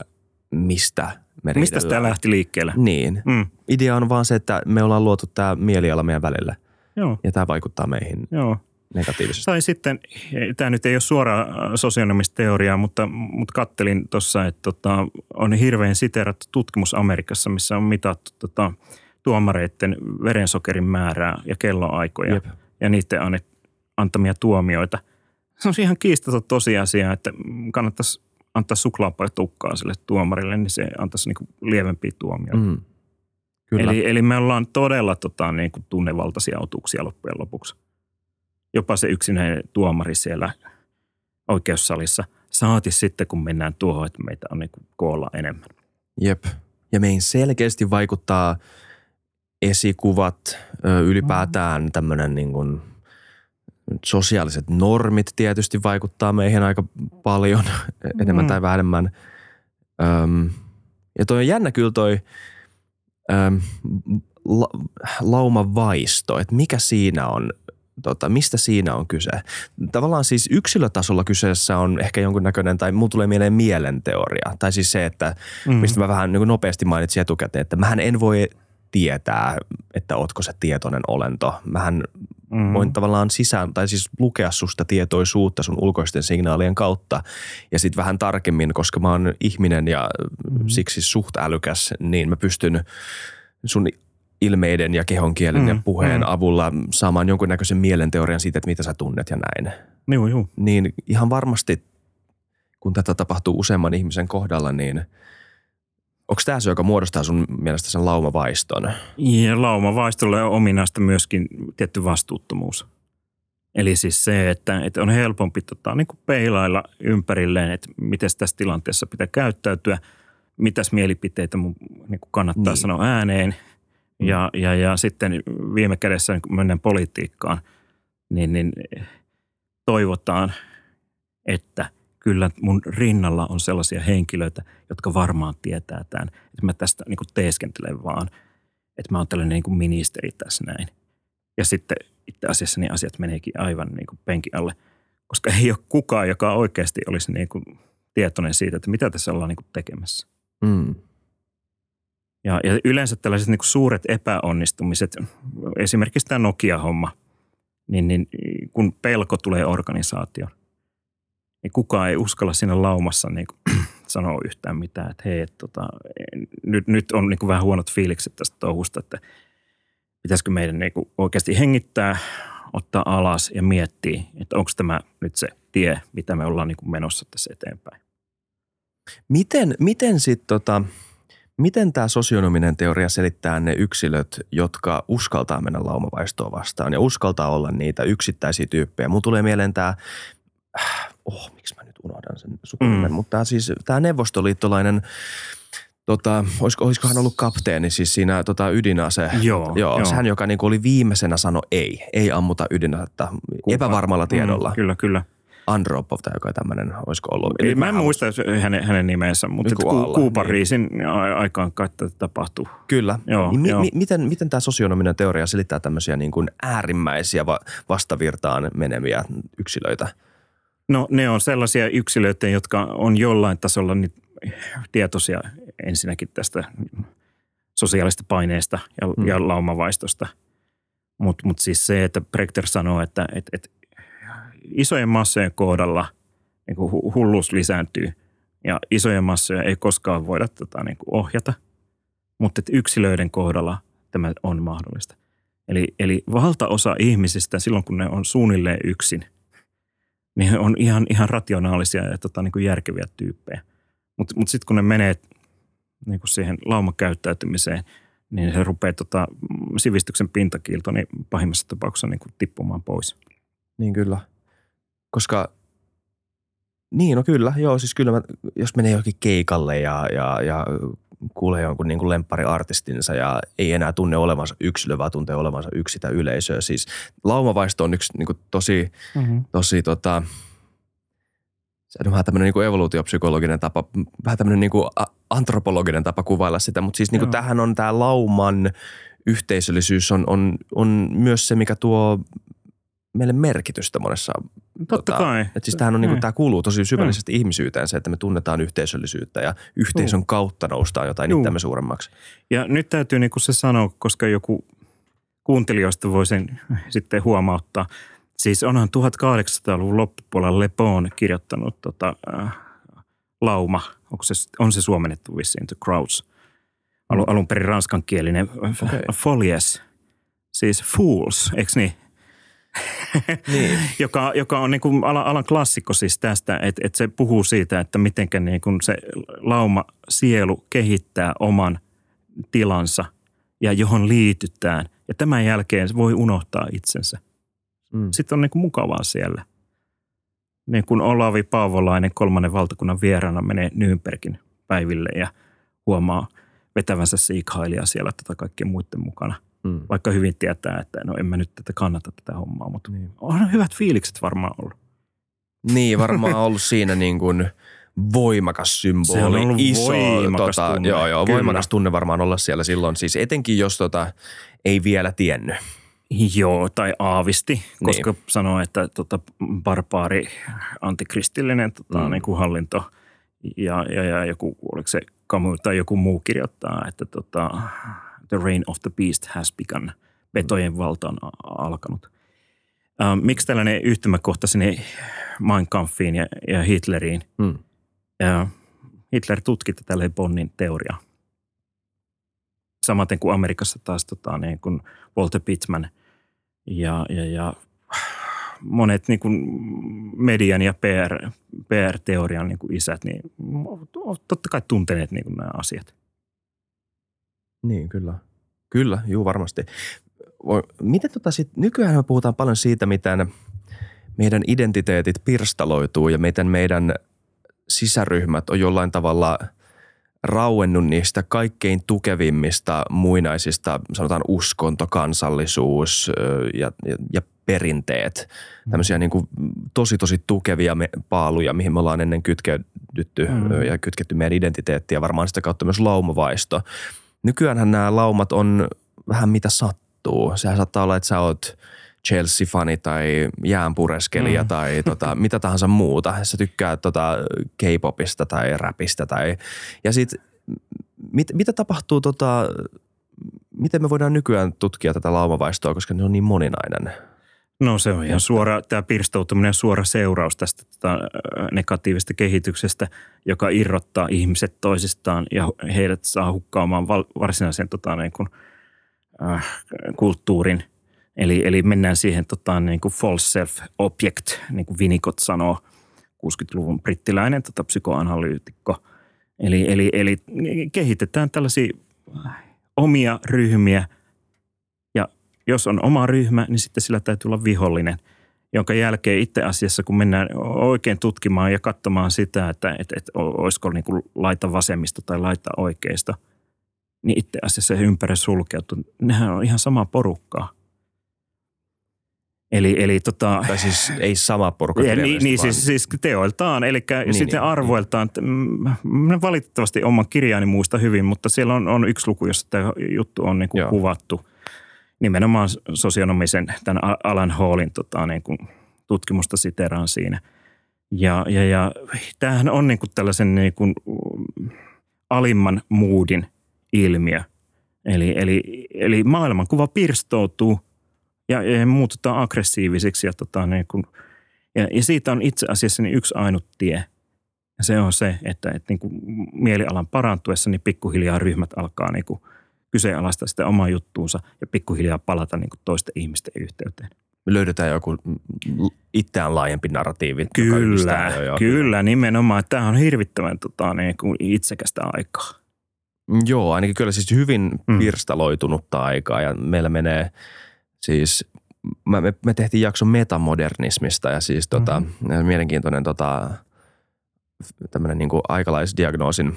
[SPEAKER 1] mistä me
[SPEAKER 2] Mistä tämä lähti liikkeelle?
[SPEAKER 1] Niin.
[SPEAKER 2] Mm.
[SPEAKER 1] Idea on vaan se, että me ollaan luotu tämä mieliala meidän välille.
[SPEAKER 2] Joo,
[SPEAKER 1] Ja tämä vaikuttaa meihin
[SPEAKER 2] joo.
[SPEAKER 1] negatiivisesti.
[SPEAKER 2] Tai sitten, tämä nyt ei ole suora sosionomisteoriaa, mutta, mutta kattelin tuossa, että tota, on hirveän siteerattu tutkimus Amerikassa, missä on mitattu tota, tuomareiden verensokerin määrää ja kelloaikoja
[SPEAKER 1] Jep.
[SPEAKER 2] ja niiden annet, antamia tuomioita. Se on ihan kiistaton tosiasia, että kannattaisi antaa suklaapatukkaa sille tuomarille, niin se antaisi niin lievempiä tuomioita.
[SPEAKER 1] Mm. Kyllä.
[SPEAKER 2] Eli, eli me ollaan todella tota, niin kuin tunnevaltaisia otuksia loppujen lopuksi. Jopa se yksinäinen tuomari siellä oikeussalissa. Saati sitten, kun mennään tuohon, että meitä on niin kuin koolla enemmän.
[SPEAKER 1] Jep. Ja meihin selkeästi vaikuttaa esikuvat, ylipäätään tämmöinen niin kuin sosiaaliset normit tietysti vaikuttaa meihin aika paljon, enemmän
[SPEAKER 2] Mm.
[SPEAKER 1] tai vähemmän. Öm, ja toi on jännä kyllä toi öm, la, laumavaisto, että mikä siinä on, tota, mistä siinä on kyse. Tavallaan siis yksilötasolla kyseessä on ehkä jonkunnäköinen, tai mulla tulee mieleen mielenteoria, tai siis se, että
[SPEAKER 2] Mm.
[SPEAKER 1] mistä mä vähän niin nopeasti mainitsin etukäteen, että mähän en voi tietää, että ootko se tietoinen olento. Mähän
[SPEAKER 2] Mm.
[SPEAKER 1] voin tavallaan sisään, tai siis lukea susta tietoisuutta sun ulkoisten signaalien kautta ja sitten vähän tarkemmin, koska mä oon ihminen ja
[SPEAKER 2] Mhm.
[SPEAKER 1] siksi suht älykäs, niin mä pystyn sun ilmeiden ja kehonkielen ja
[SPEAKER 2] Mm,
[SPEAKER 1] puheen
[SPEAKER 2] mm.
[SPEAKER 1] avulla saamaan jonkunnäköisen mielenteorian siitä, että mitä sä tunnet ja näin.
[SPEAKER 2] Joo, joo.
[SPEAKER 1] Niin ihan varmasti, kun tätä tapahtuu useamman ihmisen kohdalla, niin onko tämä se, joka muodostaa sun mielestä sen laumavaiston?
[SPEAKER 2] Ja laumavaistolle on ominaista myöskin tietty vastuuttomuus. Eli siis se, että, että on helpompi tota, niin kuin peilailla ympärilleen, että miten tässä tilanteessa pitää käyttäytyä, mitäs mielipiteitä mun niin kuin kannattaa Niin. sanoa ääneen. Ja, ja, ja sitten viime kädessä, niin kun mennään politiikkaan, niin, niin toivotaan, että kyllä mun rinnalla on sellaisia henkilöitä, jotka varmaan tietää tämän. Että mä tästä niin kuin teeskentelen vaan, että mä oon tällainen niin kuin ministeri tässä näin. Ja sitten itse asiassa niin asiat meneekin aivan niin kuin penkin alle, koska ei ole kukaan, joka oikeasti olisi niin kuin tietoinen siitä, että mitä tässä ollaan niin kuin tekemässä.
[SPEAKER 1] Mm.
[SPEAKER 2] Ja, ja yleensä tällaiset niin kuin suuret epäonnistumiset, esimerkiksi tämä Nokia-homma, niin, niin kun pelko tulee organisaatioon, niin kukaan ei uskalla siinä laumassa niin kuin sanoa yhtään mitään, että hei, että tota, nyt, nyt on niin kuin vähän huonot fiilikset tästä touhusta, että pitäisikö meidän niin kuin oikeasti hengittää, ottaa alas ja miettiä, että onko tämä nyt se tie, mitä me ollaan niin kuin menossa tässä eteenpäin.
[SPEAKER 1] Miten, miten sitten tota, miten tämä sosionominen teoria selittää ne yksilöt, jotka uskaltaa mennä laumavaistoa vastaan ja uskaltaa olla niitä yksittäisiä tyyppejä? Mun tulee mieleen tämä, oh, miksi mä nyt unohdan sen sukunimen, mm. Mutta tää siis tämä neuvostoliittolainen Tota, olisiko, olisiko hän ollut kapteeni siis siinä tota, ydinase?
[SPEAKER 2] Joo,
[SPEAKER 1] joo,
[SPEAKER 2] joo.
[SPEAKER 1] Hän, joka niin oli viimeisenä sano ei, ei ammuta ydinasetta epävarmalla tiedolla.
[SPEAKER 2] Mm, kyllä, kyllä.
[SPEAKER 1] Andropov tai joku tämmöinen, olisiko ollut?
[SPEAKER 2] Ei,
[SPEAKER 1] Eli
[SPEAKER 2] mä en muista hänen, hänen nimensä, mutta ku,
[SPEAKER 1] alla, niin.
[SPEAKER 2] riisin aikaan kai tätä tapahtuu.
[SPEAKER 1] Kyllä.
[SPEAKER 2] Joo,
[SPEAKER 1] niin
[SPEAKER 2] joo.
[SPEAKER 1] mi- miten, miten tämä sosionominen teoria selittää tämmöisiä niin kuin äärimmäisiä va- vastavirtaan meneviä yksilöitä?
[SPEAKER 2] No ne on sellaisia yksilöitä, jotka on jollain tasolla niin tietoisia ensinnäkin tästä sosiaalista paineesta ja,
[SPEAKER 1] Mm.
[SPEAKER 2] ja laumavaistosta. Mutta mut siis se, että Brechter sanoo, että et, et isojen massojen kohdalla niin kuin hu- hulluus lisääntyy ja isoja massoja ei koskaan voida tota, niin kuin ohjata, mutta yksilöiden kohdalla tämä on mahdollista. Eli, eli valtaosa ihmisistä silloin, kun ne on suunnilleen yksin, niin on ihan, ihan rationaalisia ja tota, niin kuin järkeviä tyyppejä. Mutta mut, mut sitten kun ne menee niin kuin siihen laumakäyttäytymiseen, niin se rupeaa tota, sivistyksen pintakiilto niin pahimmassa tapauksessa niin kuin tippumaan pois.
[SPEAKER 1] Niin kyllä. Koska, niin no kyllä, joo siis kyllä mä, jos menee johonkin keikalle ja, ja, ja kuulee jonkun niin kuin lemppariartistinsa ja ei enää tunne olevansa yksilö, vaan tuntee olevansa yksi sitä yleisöä. Siis laumavaisto on yksi niin kuin tosi,
[SPEAKER 2] Mm-hmm.
[SPEAKER 1] tosi tota, se on vähän tämmöinen niin kuin evoluutiopsykologinen tapa, vähän tämmöinen niin kuin antropologinen tapa kuvailla sitä, mutta siis niin kuin
[SPEAKER 2] Joo.
[SPEAKER 1] tämähän on tämä lauman yhteisöllisyys on, on, on myös se, mikä tuo meille merkitystä monessa.
[SPEAKER 2] Totta
[SPEAKER 1] tota,
[SPEAKER 2] kai.
[SPEAKER 1] Että siis tämähän on, niin kuin,
[SPEAKER 2] Mm.
[SPEAKER 1] tämä kuuluu tosi syvällisesti ihmisyyteen se, että me tunnetaan yhteisöllisyyttä ja yhteisön kautta noustaan jotain
[SPEAKER 2] Juu.
[SPEAKER 1] itseämme suuremmaksi.
[SPEAKER 2] Ja nyt täytyy niin kuin se sanoa, koska joku kuuntelijoista voi sen sitten huomauttaa. Siis onhan 1800-luvun loppupuolella Le Bon kirjoittanut tota, äh, lauma, onko se, on se suomennettu vissiin, The Crowds. Alu, alun perin ranskankielinen okay. folies, siis fools, eikö niin?
[SPEAKER 1] Niin.
[SPEAKER 2] joka, joka on niin kuin alan, alan klassikko siis tästä, että, että se puhuu siitä, että miten niin kuin se lauma sielu kehittää oman tilansa ja johon liitytään. Ja tämän jälkeen se voi unohtaa itsensä.
[SPEAKER 1] Mm.
[SPEAKER 2] Sitten on niin kuin mukavaa siellä. Niin kuin Olavi Paavolainen kolmannen valtakunnan vieraana menee Nürnbergin päiville ja huomaa vetävänsä siikhailia siellä tota kaikkien muiden mukana.
[SPEAKER 1] Mm.
[SPEAKER 2] Vaikka hyvin tietää, että no en mä nyt tätä kannata tätä hommaa, mutta
[SPEAKER 1] Niin.
[SPEAKER 2] on hyvät fiilikset varmaan ollut.
[SPEAKER 1] Niin, varmaan ollut siinä niin kuin voimakas symboli.
[SPEAKER 2] Se on ollut
[SPEAKER 1] iso,
[SPEAKER 2] voimakas
[SPEAKER 1] tota,
[SPEAKER 2] tunne,
[SPEAKER 1] Joo, joo,
[SPEAKER 2] kyllä.
[SPEAKER 1] voimakas tunne varmaan olla siellä silloin. Siis etenkin, jos tota, ei vielä tiennyt.
[SPEAKER 2] Joo, tai aavisti,
[SPEAKER 1] Niin.
[SPEAKER 2] koska sanoo, että tota, barbaari, antikristillinen tota,
[SPEAKER 1] mm.
[SPEAKER 2] niin kuin hallinto ja, ja, ja joku, oliko se Camus tai joku muu kirjoittaa, että tota, the reign of the beast has begun, petojen valta on alkanut. Ähm, miksi tällainen yhtymäkohta sinne Mein Kampfiin ja, ja Hitleriin?
[SPEAKER 1] Mm.
[SPEAKER 2] Ja Hitler tutki tätä Le Bonin teoriaa. Samaten kuin Amerikassa taas tota, niin kuin Walter Pittman ja, ja, ja monet niin kuin median ja PR, PR-teorian niin kuin isät, niin totta kai tunteneet niin kuin nämä asiat.
[SPEAKER 1] Niin, kyllä. Kyllä, juu varmasti. Miten tota sit, nykyään me puhutaan paljon siitä, miten meidän identiteetit pirstaloituu ja miten meidän sisäryhmät on jollain tavalla rauennut niistä kaikkein tukevimmista muinaisista, sanotaan uskonto, kansallisuus ja, ja, ja perinteet. Tämmöisiä niin kuin tosi tosi tukevia me, paaluja, mihin me ollaan ennen kytkeydytty
[SPEAKER 2] Mm.
[SPEAKER 1] ja kytketty meidän identiteettiä, varmaan sitä kautta myös laumavaisto. Nykyäänhän nämä laumat on vähän mitä sattuu. Sehän saattaa olla, että sä oot Chelsea-fani tai jäänpureskelija mm. Tai tota, mitä tahansa muuta. Sä tykkää tota K-popista tai räpistä. Tai, ja sit, mit, mitä tapahtuu, tota, miten me voidaan nykyään tutkia tätä laumavaistoa, koska se on niin moninainen.
[SPEAKER 2] No se on ihan suora, tämä pirstoutuminen on suora seuraus tästä tota, negatiivisesta kehityksestä, joka irrottaa ihmiset toisistaan ja heidät saa hukkaamaan val, varsinaisen tota, niin kuin, äh, kulttuurin. Eli, eli mennään siihen tota, niin kuin false self object, niin kuin Winnicott sanoo, 60-luvun brittiläinen tota, psykoanalyytikko. Eli, eli, eli kehitetään tällaisia omia ryhmiä jos on oma ryhmä, niin sitten sillä täytyy olla vihollinen. jonka jälkeen itse asiassa, kun mennään oikein tutkimaan ja katsomaan sitä, että, että, että olisiko niin kuin laita vasemmista tai laita oikeista, niin itse asiassa se ympärä sulkeutuu. Nehän on ihan sama porukkaa. Eli, eli tota,
[SPEAKER 1] tai siis ei sama porukka.
[SPEAKER 2] Ja, niin, niin siis, siis teoiltaan, eli niin, sitten niin, arvoiltaan. Niin. Valitettavasti oman kirjaani muista hyvin, mutta siellä on, on yksi luku, jossa tämä juttu on niin kuin kuvattu. Nimenomaan sosionomisen, tämän Alan Hallin tota, niin kuin tutkimusta siteraan siinä. Ja, ja, ja tämähän on niin kuin tällaisen niin kuin alimman muudin ilmiö. Eli, eli, eli maailmankuva pirstoutuu – ja, ja muututaan aggressiivisiksi. Ja, tota, niin kun, ja, ja siitä on itse asiassa niin yksi ainut tie. Ja se on se, että, että niin kuin mielialan parantuessa niin pikkuhiljaa ryhmät alkaa niin kuin kyseenalaistaa sitä omaa juttuunsa ja pikkuhiljaa palata niin kuin toisten ihmisten yhteyteen.
[SPEAKER 1] Me löydetään joku itseään laajempi narratiivi.
[SPEAKER 2] Kyllä, jo kyllä nimenomaan. Tämä on hirvittävän tota, niin kuin itsekästä aikaa.
[SPEAKER 1] Joo, ainakin kyllä siis hyvin mm. pirstaloitunutta aikaa ja meillä menee – Siis me, me tehtiin jakso metamodernismista ja siis tota, mm-hmm. mielenkiintoinen tota, tämmöinen niin aikalaisdiagnoosin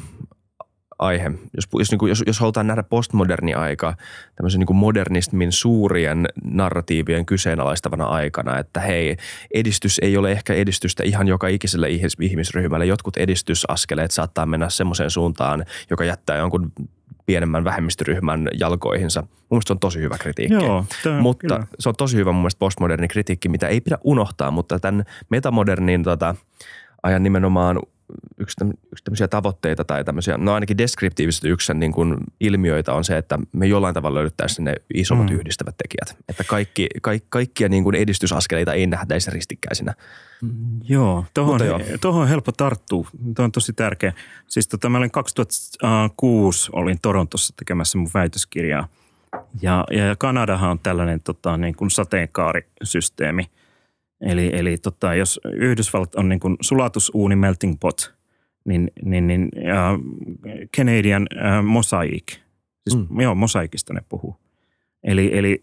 [SPEAKER 1] aihe. Jos, jos, niin kuin, jos, jos halutaan nähdä postmoderni aika tämmöisen niin kuin modernismin suurien narratiivien kyseenalaistavana aikana, että hei, edistys ei ole ehkä edistystä ihan joka ikiselle ihmisryhmälle. Jotkut edistysaskeleet saattaa mennä semmoiseen suuntaan, joka jättää jonkun pienemmän vähemmistöryhmän jalkoihinsa. Mun mielestä se on tosi hyvä kritiikki.
[SPEAKER 2] Joo,
[SPEAKER 1] tämä, mutta kyllä. se on tosi hyvä mun mielestä postmoderni kritiikki, mitä ei pidä unohtaa, mutta tämän metamodernin tota, ajan nimenomaan yksi, yksi tämmöisiä tavoitteita tai tämmöisiä, no ainakin deskriptiivisesti yksi niin kuin ilmiöitä on se, että me jollain tavalla löydettäisiin ne isommat mm. yhdistävät tekijät. Että kaikki, kaikki, kaikkia niin kuin edistysaskeleita ei nähdäisi ristikkäisinä.
[SPEAKER 2] Mm, joo, tuohon, joo. tuohon on helppo tarttua. Tuo on tosi tärkeä. Siis tota, mä olin 2006, olin Torontossa tekemässä mun väitöskirjaa. Ja, ja Kanadahan on tällainen tota, niin kuin sateenkaarisysteemi – Eli, eli tota, jos Yhdysvallat on niin kuin sulatusuuni melting pot, niin, niin, niin ja Canadian äh, mosaic, siis mm. joo, mosaikista ne puhuu. Eli, eli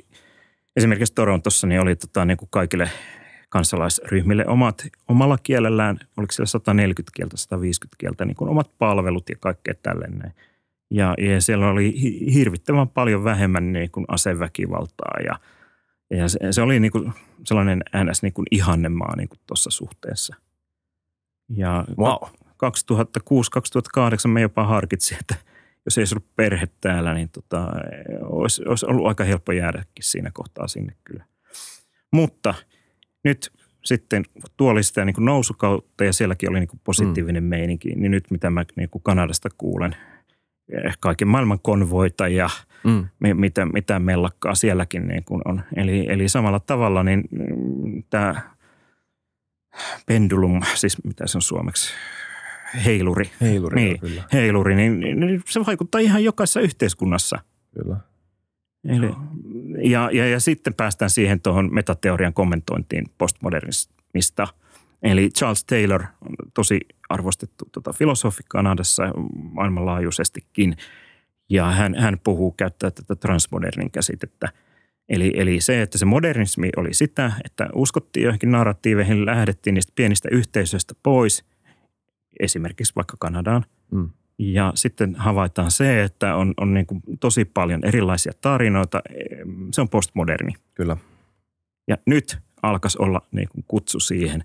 [SPEAKER 2] esimerkiksi Torontossa niin oli tota, niin kuin kaikille kansalaisryhmille omat, omalla kielellään, oliko siellä 140 kieltä, 150 kieltä, niin kuin omat palvelut ja kaikkea tällainen. Ja, ja siellä oli hirvittävän paljon vähemmän niin kuin aseväkivaltaa ja – ja se, se oli niin kuin sellainen ns. Niin kuin ihannemaa niin tuossa suhteessa. Ja wow. 2006-2008 me jopa harkitsin, että jos ei ollut perhe täällä, niin tota, olisi, olisi ollut aika helppo jäädäkin siinä kohtaa sinne kyllä. Mutta nyt sitten tuo oli sitä niin kuin nousukautta ja sielläkin oli niin kuin positiivinen mm. meininki. Niin nyt mitä mä niin kuin Kanadasta kuulen, kaiken maailman konvoita ja – mm. mitä, mitä mellakkaa sielläkin niin kuin on. Eli, eli samalla tavalla niin mm, tämä pendulum, siis mitä se on suomeksi, heiluri.
[SPEAKER 1] Heiluri,
[SPEAKER 2] niin,
[SPEAKER 1] kyllä.
[SPEAKER 2] Heiluri, niin, niin se vaikuttaa ihan jokaisessa yhteiskunnassa.
[SPEAKER 1] Kyllä.
[SPEAKER 2] Eli, ja, ja, ja sitten päästään siihen tuohon metateorian kommentointiin postmodernista. Eli Charles Taylor on tosi arvostettu tota, filosofi Kanadassa maailmanlaajuisestikin – ja hän, hän puhuu, käyttää tätä transmodernin käsitettä. Eli, eli se, että se modernismi oli sitä, että uskottiin joihinkin narratiiveihin, lähdettiin niistä pienistä yhteisöistä pois, esimerkiksi vaikka Kanadaan. Mm. Ja sitten havaitaan se, että on, on niin kuin tosi paljon erilaisia tarinoita. Se on postmoderni.
[SPEAKER 1] Kyllä.
[SPEAKER 2] Ja nyt alkaisi olla niin kuin kutsu siihen,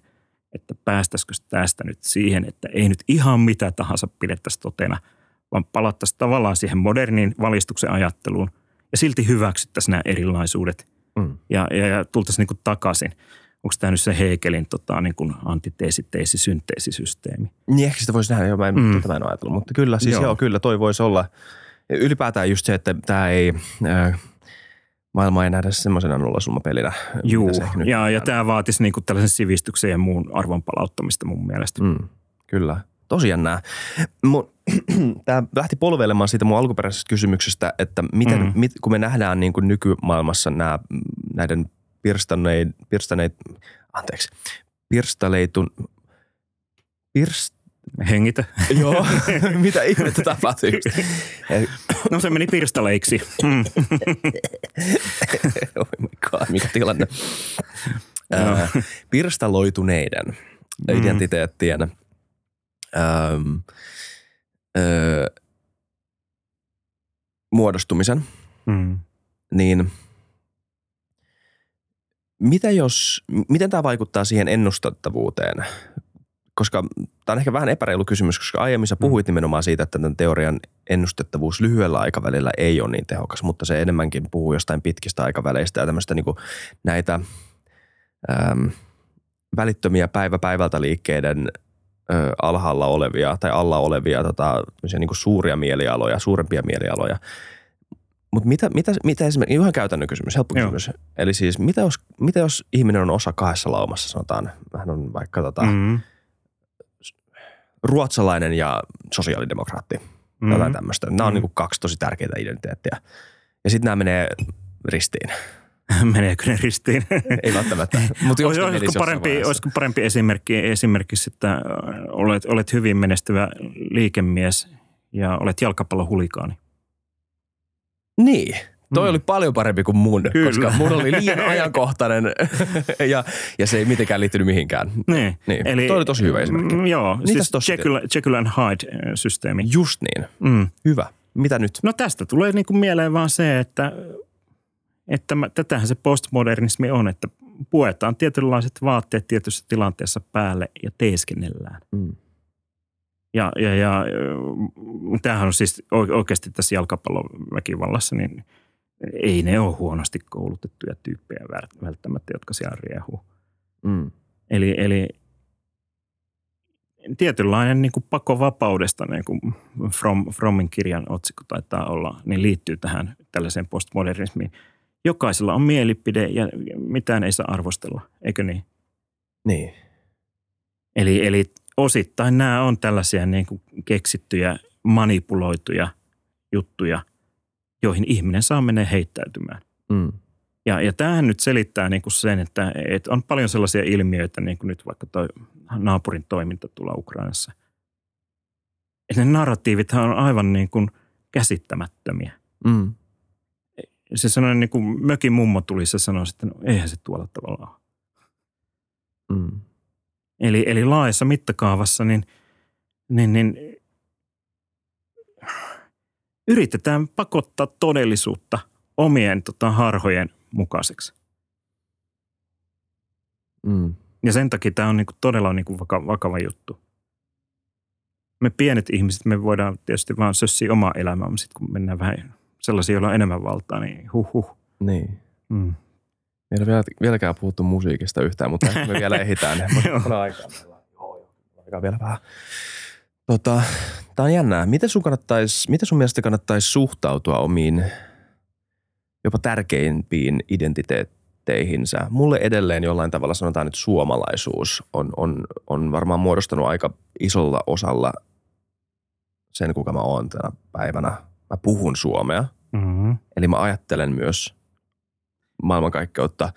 [SPEAKER 2] että päästäisikö tästä nyt siihen, että ei nyt ihan mitä tahansa pidettäisi totena – vaan palattaisiin tavallaan siihen modernin valistuksen ajatteluun ja silti hyväksyttäisiin nämä erilaisuudet mm. ja, ja, ja tultaisiin niin takaisin. Onko tämä nyt se Hegelin tota, niin kuin antiteesi-teesi-synteesisysteemi?
[SPEAKER 1] Niin ehkä sitä voisi nähdä, jo mä en, mm. tätä en ajatellut, mutta kyllä, siis joo. joo, kyllä toi voisi olla. Ylipäätään just se, että tämä ei, äh, maailma ei nähdä semmoisena nollasummapelinä.
[SPEAKER 2] Joo, ja, ja tämä vaatisi niin kuin tällaisen sivistyksen ja muun arvon palauttamista mun mielestä.
[SPEAKER 1] Mm, kyllä tosi jännää. Tämä lähti polveilemaan siitä mun alkuperäisestä kysymyksestä, että miten, mm. mit, kun me nähdään niin kuin nykymaailmassa nämä, näiden pirstaneid, pirstaneid, anteeksi, pirstaleitun, pirst,
[SPEAKER 2] Hengitä.
[SPEAKER 1] Joo, mitä ihmettä tapahtui
[SPEAKER 2] No se meni pirstaleiksi. Mm.
[SPEAKER 1] oh my God, mikä tilanne. ää, pirstaloituneiden
[SPEAKER 2] Mm.
[SPEAKER 1] identiteettien äm, ö, muodostumisen,
[SPEAKER 2] Mm.
[SPEAKER 1] niin mitä jos, miten tämä vaikuttaa siihen ennustettavuuteen? Koska tämä on ehkä vähän epäreilu kysymys, koska aiemmin sä puhuit nimenomaan siitä, että tämän teorian ennustettavuus lyhyellä aikavälillä ei ole niin tehokas, mutta se enemmänkin puhuu jostain pitkistä aikaväleistä ja tämmöistä niin näitä äm, välittömiä päivä päivältä liikkeiden ö, alhaalla olevia tai alla olevia tota, niin kuin suuria mielialoja, suurempia mielialoja. Mutta mitä, mitä, mitä esimerkiksi, ihan käytännön kysymys, helppo
[SPEAKER 2] Joo.
[SPEAKER 1] kysymys. Eli siis mitä jos, mitä jos ihminen on osa kahdessa laumassa, sanotaan, hän on vaikka tota, mm. Ruotsalainen ja sosiaalidemokraatti, mm.
[SPEAKER 2] Mm.
[SPEAKER 1] jotain tämmöistä. Nämä on
[SPEAKER 2] Mm.
[SPEAKER 1] niin kuin kaksi tosi tärkeitä identiteettiä. Ja sitten nämä menee ristiin.
[SPEAKER 2] Meneekö ne ristiin?
[SPEAKER 1] Ei välttämättä, mutta
[SPEAKER 2] Olis, olisiko, parempi, olisiko parempi esimerkki esimerkiksi, että äh, olet, olet hyvin menestyvä liikemies ja olet jalkapallohulikaani?
[SPEAKER 1] Niin. Toi
[SPEAKER 2] Mm.
[SPEAKER 1] oli paljon parempi kuin mun,
[SPEAKER 2] Kyllä.
[SPEAKER 1] koska mun oli liian ajankohtainen ja, ja se ei mitenkään liittynyt mihinkään.
[SPEAKER 2] Niin.
[SPEAKER 1] Niin, toi oli tosi hyvä esimerkki.
[SPEAKER 2] Mm, joo,
[SPEAKER 1] Mitäs
[SPEAKER 2] siis
[SPEAKER 1] tossa
[SPEAKER 2] Jekyll, Jekyll and Hyde-systeemi.
[SPEAKER 1] Just niin.
[SPEAKER 2] Mm.
[SPEAKER 1] Hyvä. Mitä nyt?
[SPEAKER 2] No tästä tulee niin kuin mieleen vaan se, että, että mä, tätähän se postmodernismi on, että puetaan tietynlaiset vaatteet tietyssä tilanteessa päälle ja teeskennellään.
[SPEAKER 1] Mm.
[SPEAKER 2] Ja, ja, ja äh, tämähän on siis oikeasti tässä jalkapalloväkivallassa, niin ei ne ole huonosti koulutettuja tyyppejä vält- välttämättä, jotka siellä riehuu.
[SPEAKER 1] Mm.
[SPEAKER 2] Eli, eli tietynlainen niin kuin pakovapaudesta, niin kuin From, Fromin kirjan otsikko taitaa olla, niin liittyy tähän tällaiseen postmodernismiin. Jokaisella on mielipide ja mitään ei saa arvostella, eikö niin?
[SPEAKER 1] Niin.
[SPEAKER 2] Eli, eli osittain nämä on tällaisia niin kuin keksittyjä, manipuloituja juttuja, joihin ihminen saa mennä heittäytymään.
[SPEAKER 1] Mm.
[SPEAKER 2] Ja, ja tämähän nyt selittää niin kuin sen, että, että on paljon sellaisia ilmiöitä, niin kuin nyt vaikka toi naapurin toiminta tuolla Ukrainassa. Että ne narratiivithan on aivan niin kuin käsittämättömiä.
[SPEAKER 1] Mm.
[SPEAKER 2] Se sellainen niin kuin mökin mummo tuli, se sanoi, että no, eihän se tuolla tavalla ole.
[SPEAKER 1] Mm.
[SPEAKER 2] Eli, eli laajassa mittakaavassa niin, niin, niin yritetään pakottaa todellisuutta omien tota, harhojen mukaiseksi.
[SPEAKER 1] Mm.
[SPEAKER 2] Ja sen takia tämä on niinku todella niinku vaka, vakava juttu. Me pienet ihmiset, me voidaan tietysti vaan sössiä omaa elämäämme, sit kun mennään vähän sellaisia, joilla on enemmän valtaa, niin huh huh.
[SPEAKER 1] Niin.
[SPEAKER 2] Mm.
[SPEAKER 1] Me ei ole vielä, vieläkään puhuttu musiikista yhtään, mutta me vielä ehditään. on aikaa. Joo, joo. Aikaa vielä vähän. Tota, Tämä on jännää. Miten sun, kannattais, miten sun mielestä kannattaisi suhtautua omiin jopa tärkeimpiin identiteetteihinsä? Mulle edelleen jollain tavalla sanotaan nyt suomalaisuus on, on, on varmaan muodostanut aika isolla osalla sen, kuka mä oon tänä päivänä. Mä puhun suomea,
[SPEAKER 2] Mm-hmm.
[SPEAKER 1] eli mä ajattelen myös maailmankaikkeutta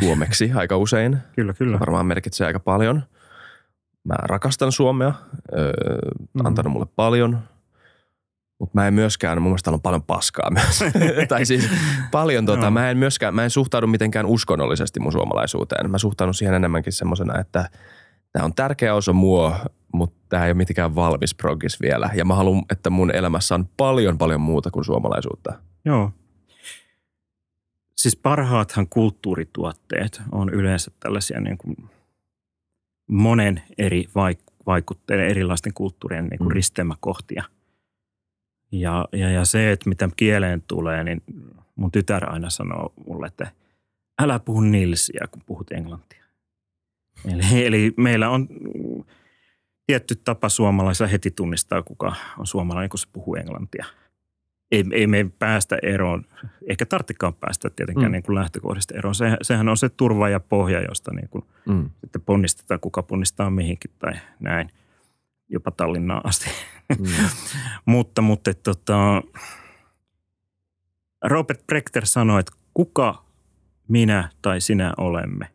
[SPEAKER 1] suomeksi aika usein.
[SPEAKER 2] Kyllä, kyllä.
[SPEAKER 1] Varmaan merkitsee aika paljon. Mä rakastan Suomea, öö,
[SPEAKER 2] Mhm.
[SPEAKER 1] antanut mulle paljon, mutta mä en myöskään, mun mielestä on paljon paskaa myös. tai siis paljon tota,
[SPEAKER 2] Joo.
[SPEAKER 1] mä en myöskään, mä en suhtaudu mitenkään uskonnollisesti mun suomalaisuuteen. Mä suhtaudun siihen enemmänkin semmoisena, että tämä on tärkeä osa mua, mutta tämä ei ole mitenkään valmis progis vielä. Ja mä haluan, että mun elämässä on paljon paljon muuta kuin suomalaisuutta.
[SPEAKER 2] Joo. Siis parhaathan kulttuurituotteet on yleensä tällaisia niin kuin monen eri vaik- vaikutteiden, erilaisten kulttuurien niin kuin
[SPEAKER 1] Mm.
[SPEAKER 2] risteymäkohtia. Ja, ja, ja se, että mitä kieleen tulee, niin mun tytär aina sanoo mulle, että älä puhu nilsiä, kun puhut englantia. Eli, eli meillä on tietty tapa suomalaisilla heti tunnistaa, kuka on suomalainen, kun se puhuu englantia. Ei, ei me päästä eroon, eikä tarvitsekaan päästä tietenkään
[SPEAKER 1] Mm.
[SPEAKER 2] niin kuin lähtökohdista eroon. Se, sehän on se turva ja pohja, josta niin kuin
[SPEAKER 1] Mm.
[SPEAKER 2] sitten ponnistetaan, kuka ponnistaa mihinkin tai näin, jopa Tallinnaan asti.
[SPEAKER 1] Mm.
[SPEAKER 2] mutta mutta tota, Robert Prechter sanoi, että kuka minä tai sinä olemme.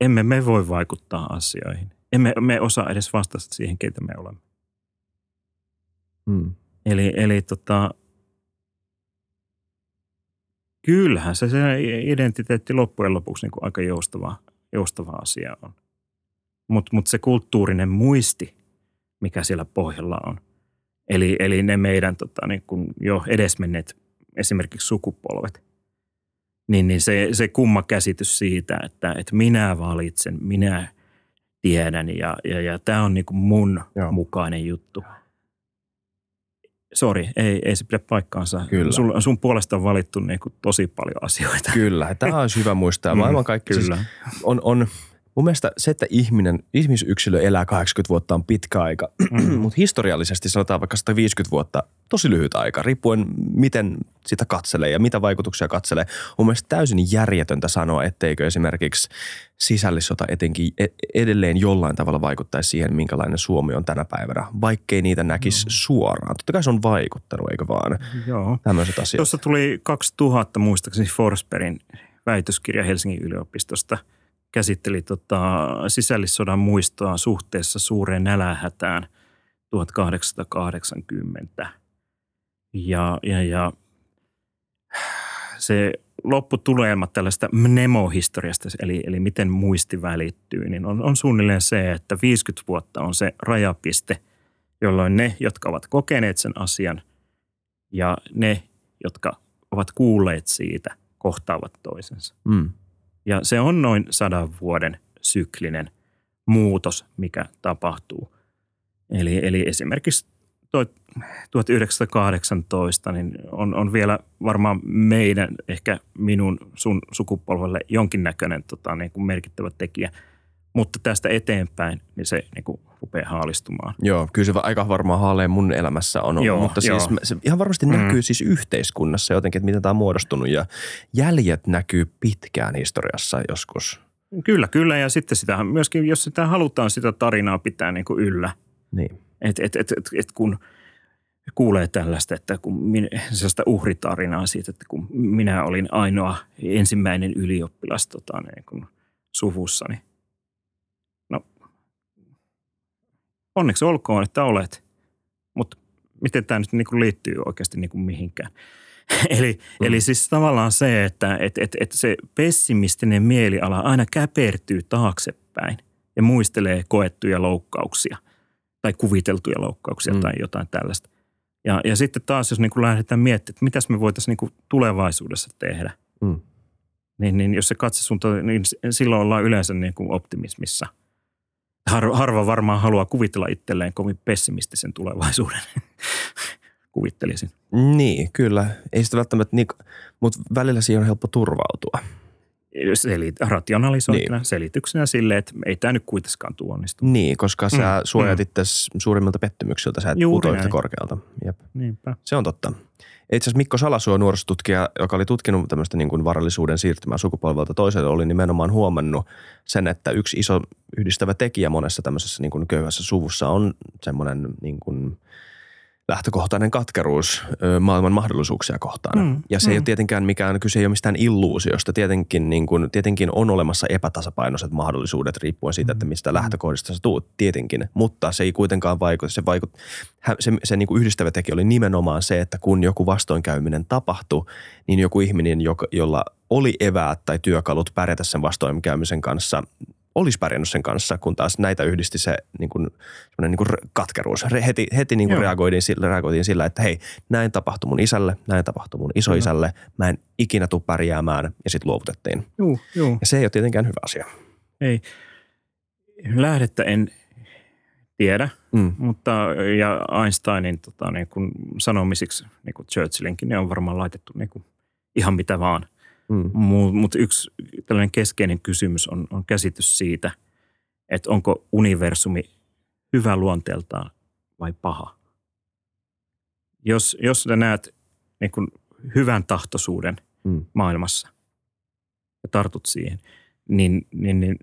[SPEAKER 2] Emme me voi vaikuttaa asioihin. Emme me osaa edes vastata siihen, keitä me olemme.
[SPEAKER 1] Mm.
[SPEAKER 2] Eli, eli tota, kyllähän se, se identiteetti loppujen lopuksi niin kuin aika joustava joustava asia on. Mutta mut se kulttuurinen muisti, mikä siellä pohjalla on, eli, eli ne meidän tota, niin kun jo edesmenneet esimerkiksi sukupolvet, niin, niin se, se kumma käsitys siitä, että, että minä valitsen, minä tiedän ja, ja, ja tämä on niin kuin mun Joo. mukainen juttu. Sori, ei, ei se pidä paikkaansa. Kyllä. Sun, sun puolesta on valittu niin kuin tosi paljon asioita.
[SPEAKER 1] Kyllä, tämä on hyvä muistaa. Maailman kaikki siis Kyllä. Siis on, on mun mielestä se, että ihminen, ihmisyksilö elää 80 vuotta on pitkä aika, mm. mutta historiallisesti sanotaan vaikka 150 vuotta tosi lyhyt aika, riippuen miten sitä katselee ja mitä vaikutuksia katselee. On mielestäni täysin järjetöntä sanoa, etteikö esimerkiksi sisällissota etenkin e-, edelleen jollain tavalla vaikuttaisi siihen, minkälainen Suomi on tänä päivänä, vaikkei niitä näkisi no. suoraan. Totta kai se on vaikuttanut, eikö vaan? Joo. Tämmöiset asiat.
[SPEAKER 2] Tuossa tuli 2000 muistaakseni Forsbergin väitöskirja Helsingin yliopistosta – käsitteli tota sisällissodan muistoa suhteessa suureen nälähätään 1880. Ja, ja, ja se lopputulema tällaista mnemohistoriasta, eli, eli miten muisti välittyy, niin on, on suunnilleen se, että 50 vuotta on se rajapiste, jolloin ne, jotka ovat kokeneet sen asian ja ne, jotka ovat kuulleet siitä, kohtaavat toisensa. Mm. Ja se on noin sadan vuoden syklinen muutos, mikä tapahtuu. Eli, eli esimerkiksi 1918 niin on, on vielä varmaan meidän, ehkä minun, sun sukupolvelle jonkinnäköinen tota, niin kuin merkittävä tekijä. Mutta tästä eteenpäin niin se niin kuin rupeaa haalistumaan.
[SPEAKER 1] Joo, kyllä se aika varmaan haaleen mun elämässä on. Joo, mutta siis joo. se ihan varmasti mm. näkyy siis yhteiskunnassa jotenkin, että miten tämä on muodostunut ja jäljet näkyy pitkään historiassa joskus.
[SPEAKER 2] Kyllä, kyllä ja sitten sitä myöskin, jos sitä halutaan sitä tarinaa pitää niin kuin yllä.
[SPEAKER 1] Niin.
[SPEAKER 2] Et, et, et, et, et kun kuulee tällaista, että kun minä, sellaista uhritarinaa siitä, että kun minä olin ainoa ensimmäinen ylioppilas tota, niin kun suvussani – onneksi olkoon, että olet. Mutta miten tämä nyt niin kuin liittyy oikeasti niin kuin mihinkään? eli, mm. eli siis tavallaan se, että et, et, et se pessimistinen mieliala aina käpertyy taaksepäin ja muistelee koettuja loukkauksia tai kuviteltuja loukkauksia mm. tai jotain tällaista. Ja, ja sitten taas, jos niin kuin lähdetään miettimään, että mitäs me voitaisiin niin kuin tulevaisuudessa tehdä, mm. niin, niin jos se katse suuntaan, niin silloin ollaan yleensä niin kuin optimismissa – Har, harva varmaan haluaa kuvitella itselleen kovin pessimistisen tulevaisuuden. Kuvittelisin.
[SPEAKER 1] Niin, kyllä. Ei sitä välttämättä, niin, mutta välillä siihen on helppo turvautua.
[SPEAKER 2] Selit, rationalisoitina, niin. selityksenä sille, että ei tämä nyt kuitenkaan tuo onnistu.
[SPEAKER 1] Niin, koska sä mm. suojat mm. itse suurimmilta pettymyksiltä, sä et putoa yhtä korkealta. Jep.
[SPEAKER 2] Niinpä.
[SPEAKER 1] Se on totta. Itse asiassa Mikko Salasuo, nuorisotutkija, joka oli tutkinut tämmöistä niin kuin varallisuuden siirtymää sukupolvelta toiselle, oli nimenomaan huomannut sen, että yksi iso yhdistävä tekijä monessa tämmöisessä niin kuin köyhässä suvussa on semmoinen niin kuin – lähtökohtainen katkeruus maailman mahdollisuuksia kohtaan. Mm, ja se mm. ei ole tietenkään mikään, kyse ei ole mistään illuusiosta. Tietenkin, niin kuin, tietenkin on olemassa epätasapainoiset mahdollisuudet riippuen siitä, että mistä mm. lähtökohdista sä tuut, tietenkin. Mutta se ei kuitenkaan vaikuta. Se, vaikut, se, se niin kuin yhdistävä tekijä oli nimenomaan se, että kun joku vastoinkäyminen tapahtui, niin joku ihminen, joka, jolla oli eväät tai työkalut pärjätä sen vastoinkäymisen kanssa, olisi pärjännyt sen kanssa, kun taas näitä yhdisti se niin kuin, niin kuin katkeruus. Heti, heti niin kuin reagoitiin, sillä, reagoitiin sillä, että hei, näin tapahtui mun isälle, näin tapahtui mun isoisälle, mä en ikinä tule pärjäämään ja sitten luovutettiin.
[SPEAKER 2] Juu, juu.
[SPEAKER 1] Ja se ei ole tietenkään hyvä asia.
[SPEAKER 2] Ei. Lähdettä en tiedä, mm. mutta ja Einsteinin tota, niin kuin sanomisiksi, niin kuin Churchillinkin, ne on varmaan laitettu niin kuin ihan mitä vaan. Mm. Mutta yksi tällainen keskeinen kysymys on, on käsitys siitä, että onko universumi hyvä luonteeltaan vai paha. Jos, jos sä näet niin kuin hyvän tahtoisuuden mm. maailmassa ja tartut siihen, niin, niin, niin